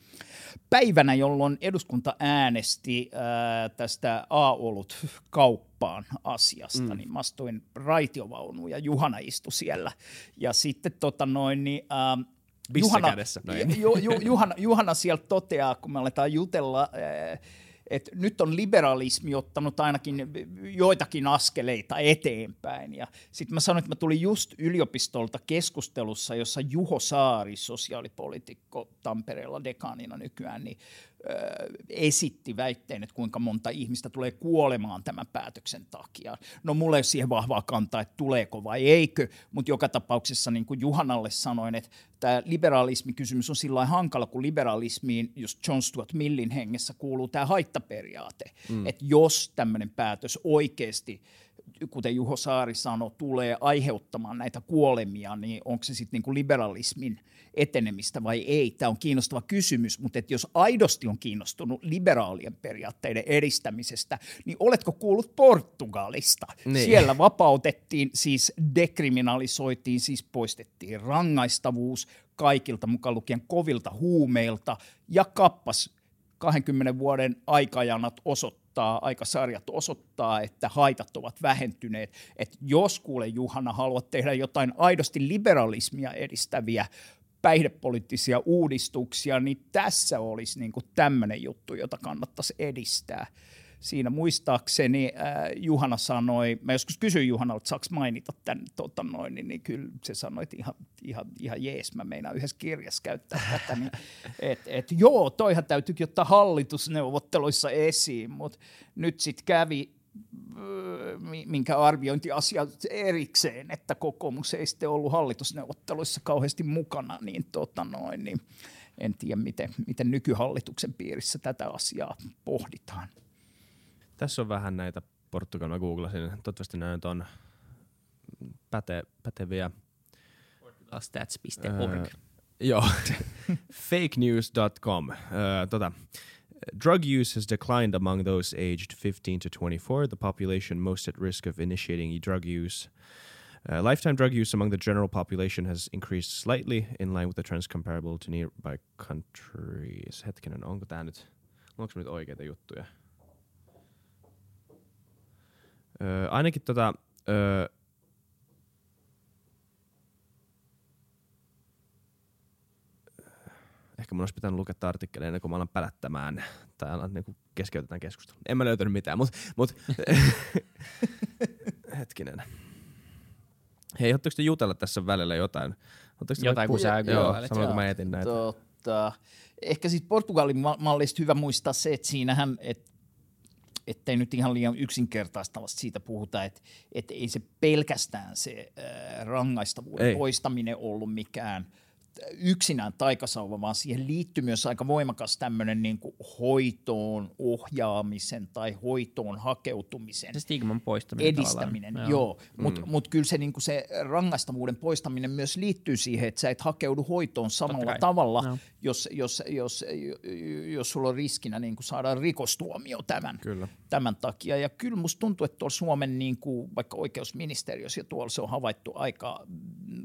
[SPEAKER 2] päivänä, jolloin eduskunta äänesti ää, tästä A-olut kauppaan asiasta, mm. niin mä astuin raitiovaunuun ja Juhana istui siellä. Ja sitten tota noin, niin, ää, Juhana, ju, ju, Juhana, Juhana sieltä toteaa, kun me aletaan jutella, ää, että nyt on liberalismi ottanut ainakin joitakin askeleita eteenpäin. Ja sitten mä sanoin, että mä tulin just yliopistolta keskustelussa, jossa Juho Saari, sosiaalipolitiikko Tampereella dekaanina nykyään, niin esitti väitteen, että kuinka monta ihmistä tulee kuolemaan tämän päätöksen takia. No mulle ei ole siihen vahvaa kantaa, että tuleeko vai eikö, mutta joka tapauksessa niin kuin Juhanalle sanoin, että tämä liberalismikysymys on sillä hankala, kun liberalismiin, just John Stuart Millin hengessä kuuluu tämä haittaperiaate, mm. että jos tämmöinen päätös oikeasti kuten Juho Saari sanoi, tulee aiheuttamaan näitä kuolemia, niin onko se sitten niinku liberalismin etenemistä vai ei? Tämä on kiinnostava kysymys, mutta että jos aidosti on kiinnostunut liberaalien periaatteiden edistämisestä, niin oletko kuullut Portugalista? Niin. Siellä vapautettiin, siis dekriminalisoitiin, siis poistettiin rangaistavuus kaikilta mukaan lukien kovilta huumeilta ja kappas 20 vuoden aikajanat osoittaa, aikasarjat osoittaa, että haitat ovat vähentyneet. Et jos kuule Juhana haluat tehdä jotain aidosti liberalismia edistäviä päihdepoliittisia uudistuksia, niin tässä olisi niin tämmöinen juttu, jota kannattaisi edistää. Siinä muistaakseni äh, Juhana sanoi, mä joskus kysyin Juhanalta, että saako mainita tämän, tota noin, niin, niin kyllä se sanoi, että ihan, ihan, ihan jees, mä meinaan yhdessä kirjassa käyttää tätä, niin, *laughs* että et, joo, toihan täytyykin ottaa hallitusneuvotteluissa esiin, mutta nyt sitten kävi minkä arviointiasia erikseen, että kokoomus ei sitten ollut hallitusneuvotteluissa kauheasti mukana, niin, tota noin, niin en tiedä, miten, miten nykyhallituksen piirissä tätä asiaa pohditaan.
[SPEAKER 1] Tässä on vähän näitä Portugal, mä googlasin, toivottavasti näin on päte, päteviä.
[SPEAKER 3] Portugalstats.org. Öö,
[SPEAKER 1] joo, *laughs* fakenews.com. Öö, tota, Drug use has declined among those aged 15 to 24, the population most at risk of initiating drug use. Uh, lifetime drug use among the general population has increased slightly in line with the trends comparable to nearby countries. Hetkinen, onko tämä nyt, nyt oikeita juttuja? Ainakin tota, Ehkä mun olisi pitänyt lukea artikkeleja ennen kuin mä alan pälättämään tai alan niin keskeytetään keskustelua. En mä löytänyt mitään, mutta mut, *laughs* hetkinen. Hei, haluatteko te jutella tässä välillä jotain?
[SPEAKER 3] Jotain, kun sä
[SPEAKER 1] Joo, samalla kun mä etin näitä.
[SPEAKER 2] Totta. Ehkä sitten Portugalin mallista hyvä muistaa se, että siinähän, että ettei nyt ihan liian yksinkertaistavasti siitä puhuta, että, että ei se pelkästään se äh, rangaistavuuden ei. poistaminen ollut mikään – yksinään taikasauva, vaan siihen liittyy myös aika voimakas tämmöinen niin kuin hoitoon ohjaamisen tai hoitoon hakeutumisen
[SPEAKER 3] se stigman poistaminen
[SPEAKER 2] edistäminen. Joo, joo. mutta mm. mut kyllä se, niin kuin se rangaistavuuden poistaminen myös liittyy siihen, että sä et hakeudu hoitoon samalla tavalla, no. jos, jos, jos, jos sulla on riskinä niin kuin saada rikostuomio tämän, kyllä. tämän takia. Ja kyllä musta tuntuu, että tuolla Suomen niin kuin, vaikka oikeusministeriössä ja tuolla se on havaittu aika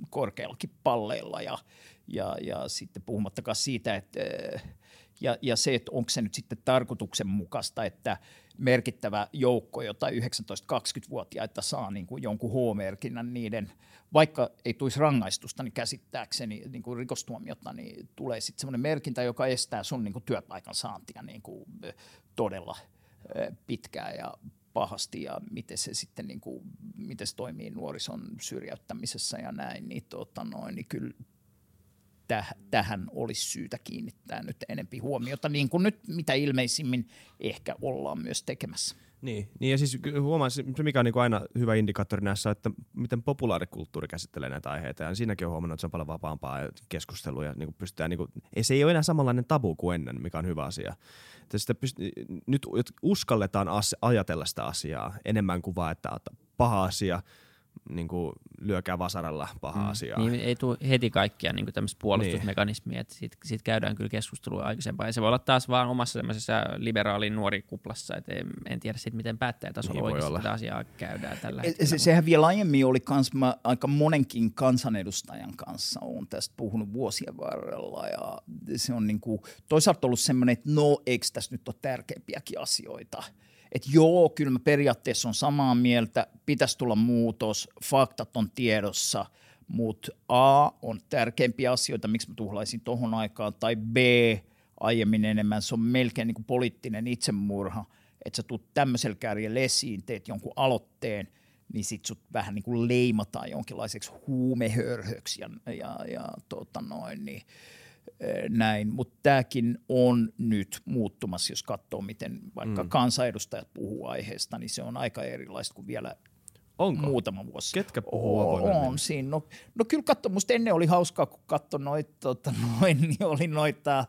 [SPEAKER 2] korkeallakin palleilla ja ja, ja sitten puhumattakaan siitä, että ja, ja se, että onko se nyt sitten tarkoituksenmukaista, että merkittävä joukko jotain 19-20-vuotiaita saa niin kuin jonkun H-merkinnän niiden, vaikka ei tulisi rangaistusta, niin käsittääkseni niin kuin rikostuomiota, niin tulee sitten semmoinen merkintä, joka estää sun niin kuin työpaikan saantia niin kuin todella pitkään ja pahasti. Ja miten se sitten niin kuin, miten se toimii nuorison syrjäyttämisessä ja näin, niin, tota noin, niin kyllä täh, tähän olisi syytä kiinnittää nyt enempi huomiota, niin kuin nyt mitä ilmeisimmin ehkä ollaan myös tekemässä.
[SPEAKER 1] Niin, niin ja siis huomaan, se mikä on niin aina hyvä indikaattori näissä, että miten populaarikulttuuri käsittelee näitä aiheita. Ja siinäkin on huomannut, että se on paljon vapaampaa keskustelua ja niin kuin pystytään, niin kuin, ei, se ei ole enää samanlainen tabu kuin ennen, mikä on hyvä asia. Että sitä pyst- nyt uskalletaan as- ajatella sitä asiaa enemmän kuin vaan, että paha asia – niin kuin lyökää vasaralla paha mm. asiaa.
[SPEAKER 3] Niin, ei tule heti kaikkia niin tämmöistä puolustusmekanismia, niin. että siitä, siitä käydään kyllä keskustelua aikaisempaa. Ja se voi olla taas vaan omassa semmoisessa liberaalin nuorikuplassa, että en, en tiedä sitten, miten päättäjätasolla niin oikeasti tätä asiaa käydään tällä hetkellä.
[SPEAKER 2] Se, sehän vielä aiemmin oli kans, mä aika monenkin kansanedustajan kanssa olen tästä puhunut vuosien varrella ja se on niin kuin, toisaalta ollut semmoinen, että no eikö tässä nyt ole tärkeimpiäkin asioita – että joo, kyllä mä periaatteessa on samaa mieltä, pitäisi tulla muutos, faktat on tiedossa, mutta A on tärkeimpiä asioita, miksi mä tuhlaisin tuohon aikaan, tai B aiemmin enemmän, se on melkein niin kuin poliittinen itsemurha, että sä tulet tämmöisellä kärjellä esiin, teet jonkun aloitteen, niin sit sut vähän niin kuin leimataan jonkinlaiseksi huumehörhöksi ja, ja, ja tota noin, niin näin, mutta tämäkin on nyt muuttumassa, jos katsoo, miten vaikka mm. kansanedustajat puhuu aiheesta, niin se on aika erilaista kuin vielä Onko? muutama vuosi.
[SPEAKER 1] Ketkä puhuu avoimemmin?
[SPEAKER 2] On siinä. No, no kyllä katso, musta ennen oli hauskaa, kun katsoi noita, tota, *laughs* noin, niin oli noita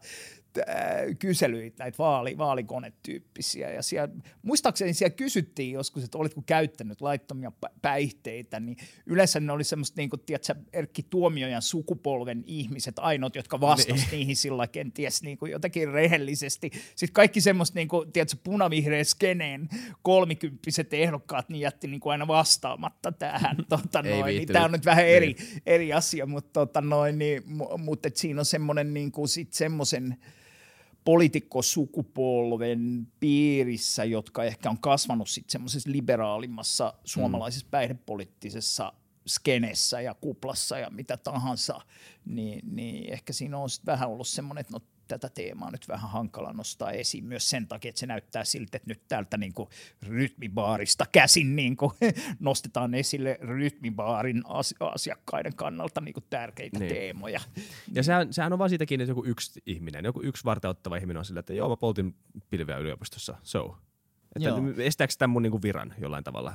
[SPEAKER 2] kyselyitä, näitä vaali, vaalikonetyyppisiä. Ja siellä, muistaakseni siellä kysyttiin joskus, että olitko käyttänyt laittomia päihteitä, niin yleensä ne oli semmoista, niin kuin, tiedätkö, Erkki Tuomiojan sukupolven ihmiset, ainoat, jotka vastasivat niin. niihin sillä kenties niin kuin jotenkin rehellisesti. Sitten kaikki semmoista, niin kuin, tiedätkö, punavihreä skeneen kolmikymppiset ehdokkaat, niin jätti niin kuin aina vastaamatta tähän. *laughs* Tota, noin, niin, tämä on nyt vähän eri, niin. eri asia, mutta, tota, noin, niin, mutta siinä on semmoinen niin kuin, sit semmoisen, poliitikkosukupolven piirissä, jotka ehkä on kasvanut sitten semmoisessa liberaalimmassa suomalaisessa mm. päihdepoliittisessa skenessä ja kuplassa ja mitä tahansa, niin, niin ehkä siinä on vähän ollut semmoinen, että no tätä teemaa nyt vähän hankala nostaa esiin myös sen takia, että se näyttää siltä, että nyt täältä niin kuin rytmibaarista käsin niin kuin *laughs* nostetaan esille rytmibaarin asiakkaiden kannalta niin kuin tärkeitä niin. teemoja.
[SPEAKER 1] Ja sehän, sehän on vaan siitäkin, että joku yksi ihminen, joku yksi varteuttava ihminen on sillä, että joo mä poltin pilveä yliopistossa, so että estääkö tämän mun niinku viran jollain tavalla?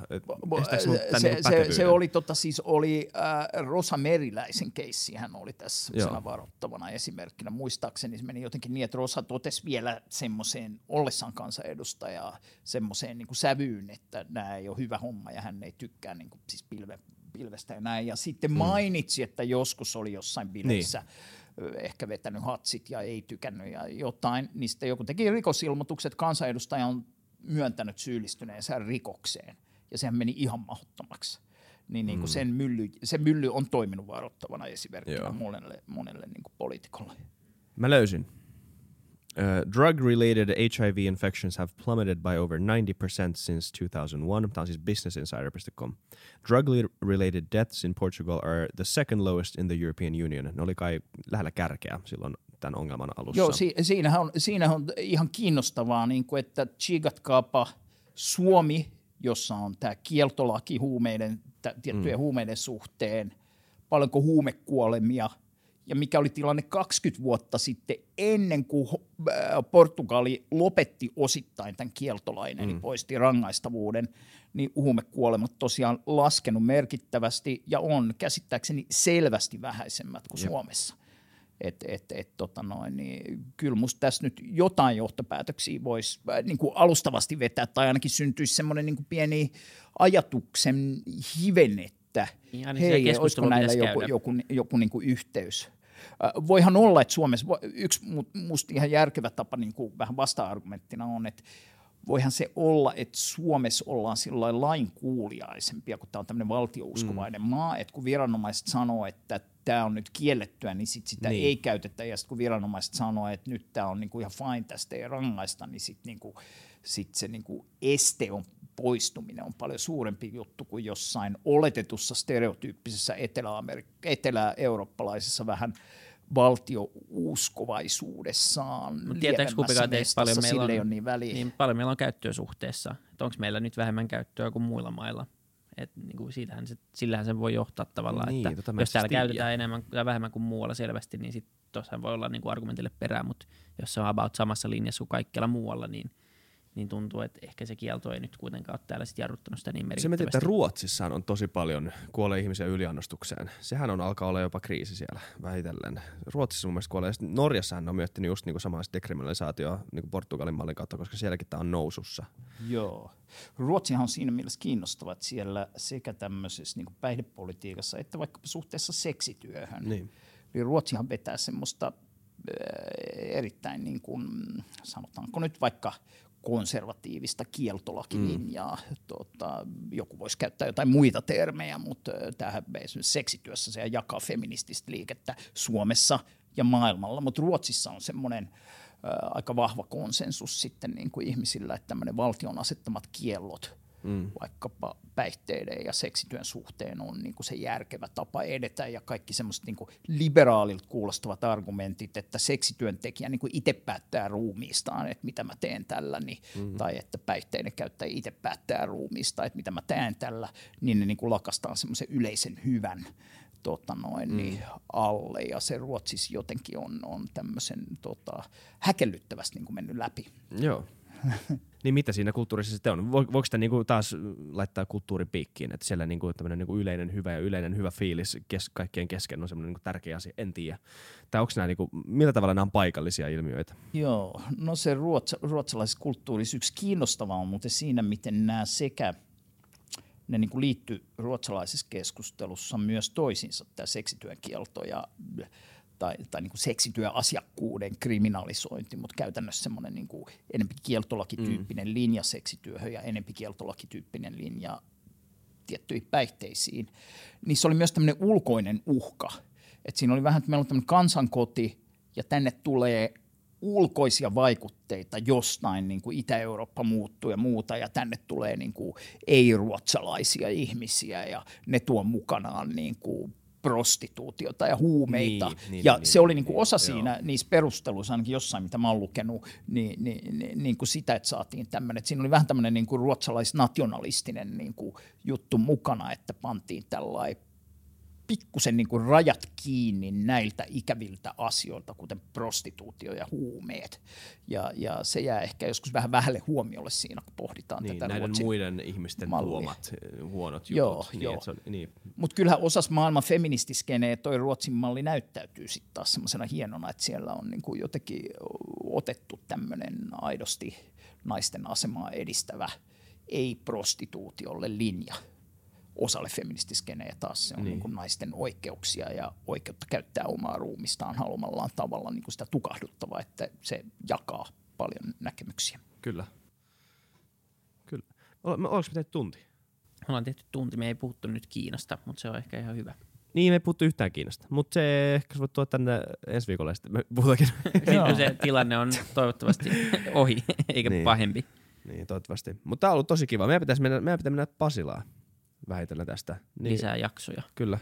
[SPEAKER 2] se, se, niinku se, oli, tota, siis oli äh, Rosa Meriläisen keissi, hän oli tässä Joo. varoittavana esimerkkinä. Muistaakseni se meni jotenkin niin, että Rosa totesi vielä semmoiseen ollessaan kansanedustajaa semmoiseen niin sävyyn, että nämä ei ole hyvä homma ja hän ei tykkää niin kuin, siis pilve, pilvestä ja näin. Ja sitten mm. mainitsi, että joskus oli jossain bileissä niin ehkä vetänyt hatsit ja ei tykännyt ja jotain, niin sitten joku teki rikosilmoitukset, kansanedustaja on myöntänyt syyllistyneensä rikokseen, ja sehän meni ihan mahdottomaksi. Niin, niin kuin mm. sen mylly, se mylly on toiminut varoittavana esimerkkinä Joo. monelle, monelle niin kuin poliitikolle.
[SPEAKER 1] Mä löysin. Uh, drug-related HIV infections have plummeted by over 90% since 2001. Tämä on siis businessinsider.com. Drug-related deaths in Portugal are the second lowest in the European Union. Ne oli kai lähellä kärkeä silloin tämän ongelman alussa.
[SPEAKER 2] Joo, si- siinähän, on, siinähän on ihan kiinnostavaa, niin kuin, että tsiigatkaapa Suomi, jossa on tämä kieltolaki huumeiden, tiettyjen mm. huumeiden suhteen, paljonko huumekuolemia – ja mikä oli tilanne 20 vuotta sitten ennen kuin äh, Portugali lopetti osittain tämän kieltolain, mm. eli poisti rangaistavuuden, niin huumekuolemat tosiaan laskenut merkittävästi ja on käsittääkseni selvästi vähäisemmät kuin Jep. Suomessa. Et, et, et, tota noin, niin kyllä musta tässä nyt jotain johtopäätöksiä voisi äh, niin kuin alustavasti vetää, tai ainakin syntyisi semmoinen niin pieni ajatuksen hiven, että niin, hei, olisiko näillä joku, joku, joku, joku niin kuin yhteys. Voihan olla, että Suomessa, yksi musta ihan järkevä tapa niin kuin vähän vasta-argumenttina on, että voihan se olla, että Suomessa ollaan sillä lain kuuliaisempia, kun tämä on tämmöinen valtiouskovainen mm. maa, että kun viranomaiset sanoo, että tämä on nyt kiellettyä, niin sit sitä niin. ei käytetä, ja sitten kun viranomaiset sanoo, että nyt tämä on niinku ihan fine, tästä ei rangaista, niin sitten niinku, sit se niinku este on poistuminen on paljon suurempi juttu kuin jossain oletetussa stereotyyppisessä etelä-eurooppalaisessa vähän valtiouskovaisuudessaan
[SPEAKER 3] Mutta tietääkö kuitenkaan teistä paljon meillä on, niin, väliä. niin paljon meillä on käyttöä suhteessa? Onko meillä nyt vähemmän käyttöä kuin muilla mailla? Et niin kuin siitähän se, sillähän se voi johtaa tavallaan, niin, että tota jos täällä siis käytetään enemmän tai vähemmän kuin muualla selvästi, niin sitten tuossa voi olla niin kuin argumentille perään, mutta jos se on about samassa linjassa kuin kaikkialla muualla, niin – niin tuntuu, että ehkä se kielto ei nyt kuitenkaan ole täällä sitten jarruttanut sitä niin merkittävästi.
[SPEAKER 1] Se että Ruotsissa on tosi paljon kuolee ihmisiä yliannostukseen. Sehän on alkaa olla jopa kriisi siellä vähitellen. Ruotsissa mun mielestä kuolee. Norjassahan on miettinyt just niinku samanlaista dekriminalisaatioa niinku Portugalin mallin kautta, koska sielläkin tämä on nousussa.
[SPEAKER 2] Joo. Ruotsihan on siinä mielessä kiinnostava, että siellä sekä tämmöisessä niinku päihdepolitiikassa että vaikka suhteessa seksityöhön. Niin. Eli Ruotsihan vetää semmoista erittäin, niin kuin, sanotaanko nyt vaikka konservatiivista kieltolakilinjaa. Mm. Tota, joku voisi käyttää jotain muita termejä, mutta tähän seksityössä se jakaa feminististä liikettä Suomessa ja maailmalla, mutta Ruotsissa on semmoinen aika vahva konsensus sitten niin kuin ihmisillä, että tämmöinen valtion asettamat kiellot – mm. vaikkapa päihteiden ja seksityön suhteen on niin kuin se järkevä tapa edetä ja kaikki semmoiset niin liberaalit kuulostavat argumentit, että seksityöntekijä niin kuin itse päättää ruumiistaan, että mitä mä teen tällä, niin, mm. tai että päihteiden käyttäjä itse päättää ruumiista, että mitä mä teen tällä, niin ne niin kuin lakastaa semmoisen yleisen hyvän tota noin, mm. niin alle ja se Ruotsissa jotenkin on, on tämmöisen tota, häkellyttävästi niin kuin mennyt läpi.
[SPEAKER 1] Joo. *laughs* niin mitä siinä kulttuurissa sitten on? Voiko sitä niinku taas laittaa kulttuuripiikkiin, että siellä niinku tämmöinen niinku yleinen hyvä ja yleinen hyvä fiilis kes- kaikkien kesken on semmoinen niinku tärkeä asia? En tiedä. Tai onko nämä niinku, millä tavalla nämä on paikallisia ilmiöitä?
[SPEAKER 2] Joo, no se ruotsa, ruotsalaisessa kulttuurissa yksi kiinnostava on muuten siinä, miten nämä sekä ne niin kuin liittyy ruotsalaisessa keskustelussa myös toisiinsa, tämä seksityön kielto ja tai, tai niin kuin seksityöasiakkuuden kriminalisointi, mutta käytännössä semmoinen niin kuin enempi kieltolakityyppinen mm. linja seksityöhön ja enempi kieltolakityyppinen linja tiettyihin päihteisiin. Niissä oli myös tämmöinen ulkoinen uhka. Et siinä oli vähän, että meillä on tämmöinen kansankoti ja tänne tulee ulkoisia vaikutteita jostain, niin kuin Itä-Eurooppa muuttuu ja muuta, ja tänne tulee niin kuin ei-ruotsalaisia ihmisiä, ja ne tuo mukanaan niin kuin prostituutiota ja huumeita. Niin, niin, ja niin, se niin, oli niin kuin osa niin, siinä joo. niissä perusteluissa, ainakin jossain, mitä mä oon lukenut, niin, niin, niin, niin kuin sitä, että saatiin tämmöinen. Siinä oli vähän tämmöinen niin kuin ruotsalaisnationalistinen niin kuin juttu mukana, että pantiin tällainen pikkusen niin kuin rajat kiinni näiltä ikäviltä asioilta, kuten prostituutio ja huumeet. Ja, ja se jää ehkä joskus vähän vähälle huomiolle siinä, kun pohditaan
[SPEAKER 1] niin,
[SPEAKER 2] tätä
[SPEAKER 1] näiden
[SPEAKER 2] Ruotsin
[SPEAKER 1] muiden ihmisten mallia. tuomat eh, huonot jutut.
[SPEAKER 2] Joo, niin, joo. niin. Mutta kyllähän osas maailman feministiskenee toi Ruotsin malli näyttäytyy sitten taas semmoisena hienona, että siellä on niin kuin jotenkin otettu tämmöinen aidosti naisten asemaa edistävä ei-prostituutiolle linja osalle feministiskenejä taas se on niin. Niin kuin naisten oikeuksia ja oikeutta käyttää omaa ruumistaan haluamallaan tavalla niin kuin sitä tukahduttavaa, että se jakaa paljon näkemyksiä.
[SPEAKER 1] Kyllä. Kyllä. Oliko me tehty tunti?
[SPEAKER 3] Me ollaan tehty tunti. Me ei puhuttu nyt Kiinasta, mutta se on ehkä ihan hyvä.
[SPEAKER 1] Niin, me ei puhuttu yhtään Kiinasta, mutta se ehkä sä voit tuoda tänne ensi viikolla sitten. Me puhutaankin. *laughs*
[SPEAKER 3] se *laughs* tilanne on toivottavasti ohi, eikä niin. pahempi.
[SPEAKER 1] Niin, toivottavasti. Mutta tämä on ollut tosi kiva. Meidän pitäisi mennä, meidän pitää mennä Pasilaan vähitellen tästä.
[SPEAKER 3] Niin, Lisää jaksoja.
[SPEAKER 1] Kyllä.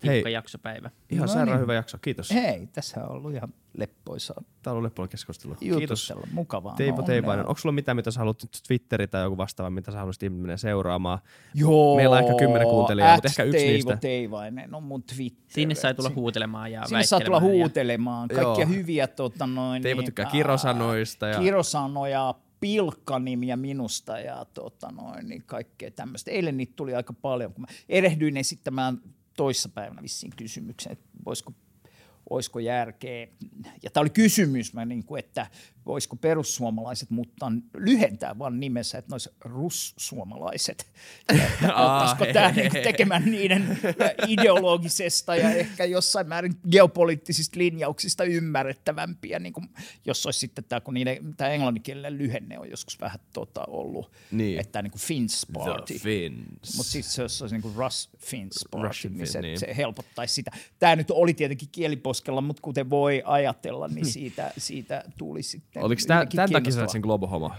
[SPEAKER 3] tiukka jaksopäivä.
[SPEAKER 1] Ihan
[SPEAKER 2] No
[SPEAKER 1] sairaan
[SPEAKER 2] niin.
[SPEAKER 1] hyvä jakso. Kiitos.
[SPEAKER 2] Hei, tässä on ollut ihan leppoisaa
[SPEAKER 1] Tää on ollut leppoinen keskustelu. Kiitos.
[SPEAKER 2] jutustella. Mukavaa.
[SPEAKER 1] Teivo
[SPEAKER 2] No,
[SPEAKER 1] Teivainen. Onko sulla mitään, mitä sä haluat nyt Twitteri tai joku vastaava, mitä sä haluaisit ihminen seuraamaan?
[SPEAKER 2] Joo,
[SPEAKER 1] Meillä on ehkä kymmenen kuuntelijaa, mutta ehkä yksi
[SPEAKER 2] Teivo
[SPEAKER 1] niistä.
[SPEAKER 2] Teivainen on mun Twitter.
[SPEAKER 3] Sinne sai tulla huutelemaan ja
[SPEAKER 2] Sinne saa tulla
[SPEAKER 3] ja-
[SPEAKER 2] huutelemaan. Kaikkia
[SPEAKER 1] Joo.
[SPEAKER 2] hyviä tota noin,
[SPEAKER 1] Teivo tykkää
[SPEAKER 2] ää,
[SPEAKER 1] kirosanoista ja-
[SPEAKER 2] Kirosanoja, pilkkanimiä minusta ja tota noin, niin kaikkea tämmöistä. Eilen niitä tuli aika paljon, kun mä erehdyin esittämään toissapäivänä vissiin kysymyksen, että voisiko olisiko järkeä, ja tämä oli kysymys, mä niin kuin, että voisiko perussuomalaiset muuttaa, lyhentää vaan nimessä, että ne olisi russuomalaiset. Auttaisiko *laughs* tämä niin kuin tekemään niiden ideologisesta ja *laughs* ehkä jossain määrin geopoliittisista linjauksista ymmärrettävämpiä, niin kuin, jos olisi sitten tämä, kun niiden, tämä englanninkielinen lyhenne on joskus vähän tota, ollut,
[SPEAKER 1] Niin.
[SPEAKER 2] että niin kuin Finns Party. Mutta siis se olisi niin kuin Russ Finns Party,
[SPEAKER 1] Russian
[SPEAKER 2] niin
[SPEAKER 1] Fin,
[SPEAKER 2] se,
[SPEAKER 1] niin.
[SPEAKER 2] se helpottaisi sitä. Tämä nyt oli tietenkin kieliposkella, mutta kuten voi ajatella, niin *laughs* siitä, siitä tuli sitten
[SPEAKER 1] Oliko
[SPEAKER 2] hyvinkin
[SPEAKER 1] tämän takia sä sen globohomo?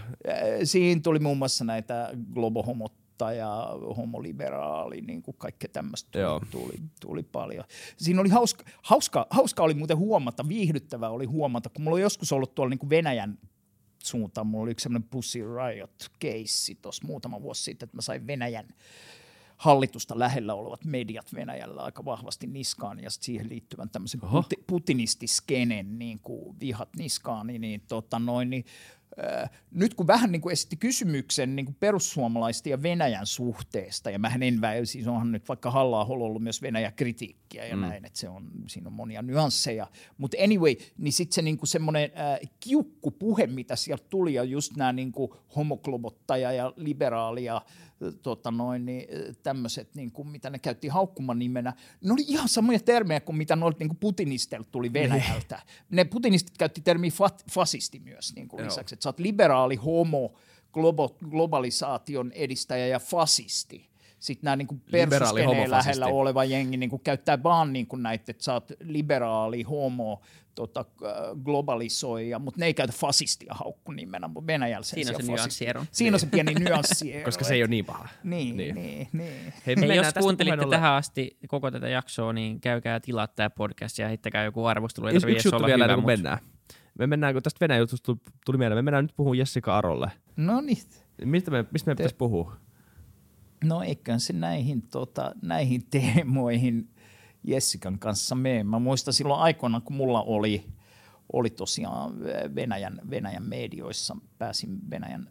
[SPEAKER 2] Siinä tuli muun muassa näitä globohomotta ja homoliberaali, niin kuin kaikkea tämmöistä
[SPEAKER 1] Joo.
[SPEAKER 2] tuli, tuli, tuli, paljon. Siinä oli hauska, hauska, hauska oli muuten huomata, viihdyttävää oli huomata, kun mulla on joskus ollut tuolla niin kuin Venäjän suuntaan, mulla oli yksi semmoinen Pussy Riot-keissi tuossa muutama vuosi sitten, että mä sain Venäjän hallitusta lähellä olevat mediat Venäjällä aika vahvasti niskaan ja siihen liittyvän tämmöisen puti, putinistiskenen niin kuin vihat niskaan, niin, niin, tota noin, niin äh, nyt kun vähän niin kuin esitti kysymyksen niin kuin perussuomalaisten ja Venäjän suhteesta, ja mähän en väy, siis onhan nyt vaikka halla ollut myös Venäjä-kritiikkiä ja mm. näin, että se on, siinä on monia nyansseja, mutta anyway, niin sitten se niin kuin semmoinen äh, kiukkupuhe, mitä sieltä tuli, ja just nämä niin kuin homoklobottaja ja liberaalia tota noin, niin, tämmöiset, niin kuin, mitä ne käytti haukkuman nimenä, ne oli ihan samoja termejä kuin mitä noilta niin kuin putinisteilta tuli Venäjältä. Ne putinistit käytti termiä fat, fasisti myös niin kuin
[SPEAKER 1] Joo.
[SPEAKER 2] lisäksi, että sä oot liberaali, homo, globo, globalisaation edistäjä ja fasisti. Sitten nämä niin persuskeneen
[SPEAKER 1] homofasisti.
[SPEAKER 2] lähellä oleva jengi niin kuin käyttää vaan niin kuin näitä, että sä oot liberaali, homo, tota, globalisoija, mutta ne ei käytä fasistia haukkunimenä, mutta Venäjällä sen
[SPEAKER 3] Siinä on se nyanssiero.
[SPEAKER 2] Siinä on se pieni nyanssiero. *laughs*
[SPEAKER 1] Koska se ei ole niin paha.
[SPEAKER 2] Niin,
[SPEAKER 1] Niin.
[SPEAKER 2] niin, niin. niin.
[SPEAKER 1] Hei,
[SPEAKER 3] Hei, jos kuuntelitte
[SPEAKER 1] ollen-
[SPEAKER 3] tähän asti koko tätä jaksoa, niin käykää tilaa tämä podcast ja heittäkää joku arvostelu. Ei
[SPEAKER 1] Yksi, juttu
[SPEAKER 3] olla
[SPEAKER 1] vielä,
[SPEAKER 3] hyvä, mut-
[SPEAKER 1] mennään. Me mennään, kun tästä Venäjän jutusta tuli, tuli mieleen, me mennään nyt puhumaan Jessica Arolle.
[SPEAKER 2] No niin.
[SPEAKER 1] Mistä me, mistä me pitäisi puhua?
[SPEAKER 2] No eiköhän se näihin, tota, näihin teemoihin Jessikan kanssa mene. Mä muistan silloin aikoina, kun mulla oli, oli tosiaan Venäjän, Venäjän medioissa, pääsin Venäjän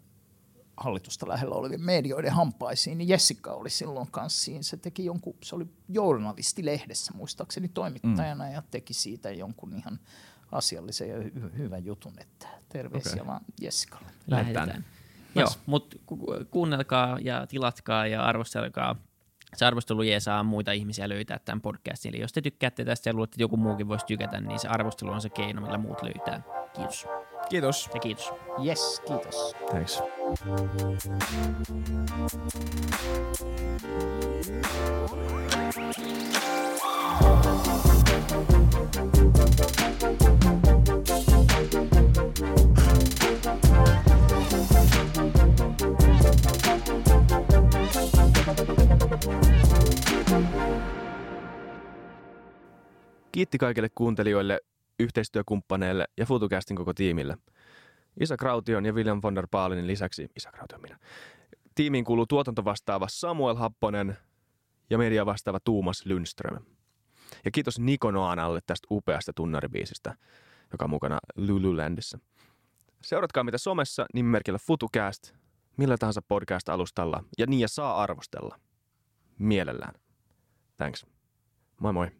[SPEAKER 2] hallitusta lähellä olevien medioiden hampaisiin, niin Jessica oli silloin kanssa siinä. Se teki jonkun, se oli journalistilehdessä muistaakseni toimittajana mm. ja teki siitä jonkun ihan asiallisen ja hy- hyvän jutun, että terveisiä okay. vaan Jessicalle.
[SPEAKER 1] Lähdetään.
[SPEAKER 3] Lähdetään. Joo, mutta kuunnelkaa ja tilatkaa ja arvostelkaa. Se arvostelu jeesaa muita ihmisiä löytää tämän podcastin. Eli jos te tykkäätte tästä ja luulette, että joku muukin voisi tykätä, niin se arvostelu on se keino, millä muut löytää. Kiitos.
[SPEAKER 1] Kiitos.
[SPEAKER 3] Ja kiitos.
[SPEAKER 2] Yes, kiitos.
[SPEAKER 1] Thanks. Kiitti kaikille kuuntelijoille, yhteistyökumppaneille ja FutuCastin koko tiimille. Isa Kraution ja William von der Baalinin lisäksi, Isa Krautio minä, tiimiin kuuluu tuotantovastaava Samuel Happonen ja media vastaava Tuumas Lundström. Ja kiitos Niko Noanalle tästä upeasta tunnaribiisistä, joka on mukana Lululandissa. Seuratkaa mitä somessa nimimerkillä FutuCast, millä tahansa podcast-alustalla ja niin ja saa arvostella. Mielellään. Thanks. Moi moi.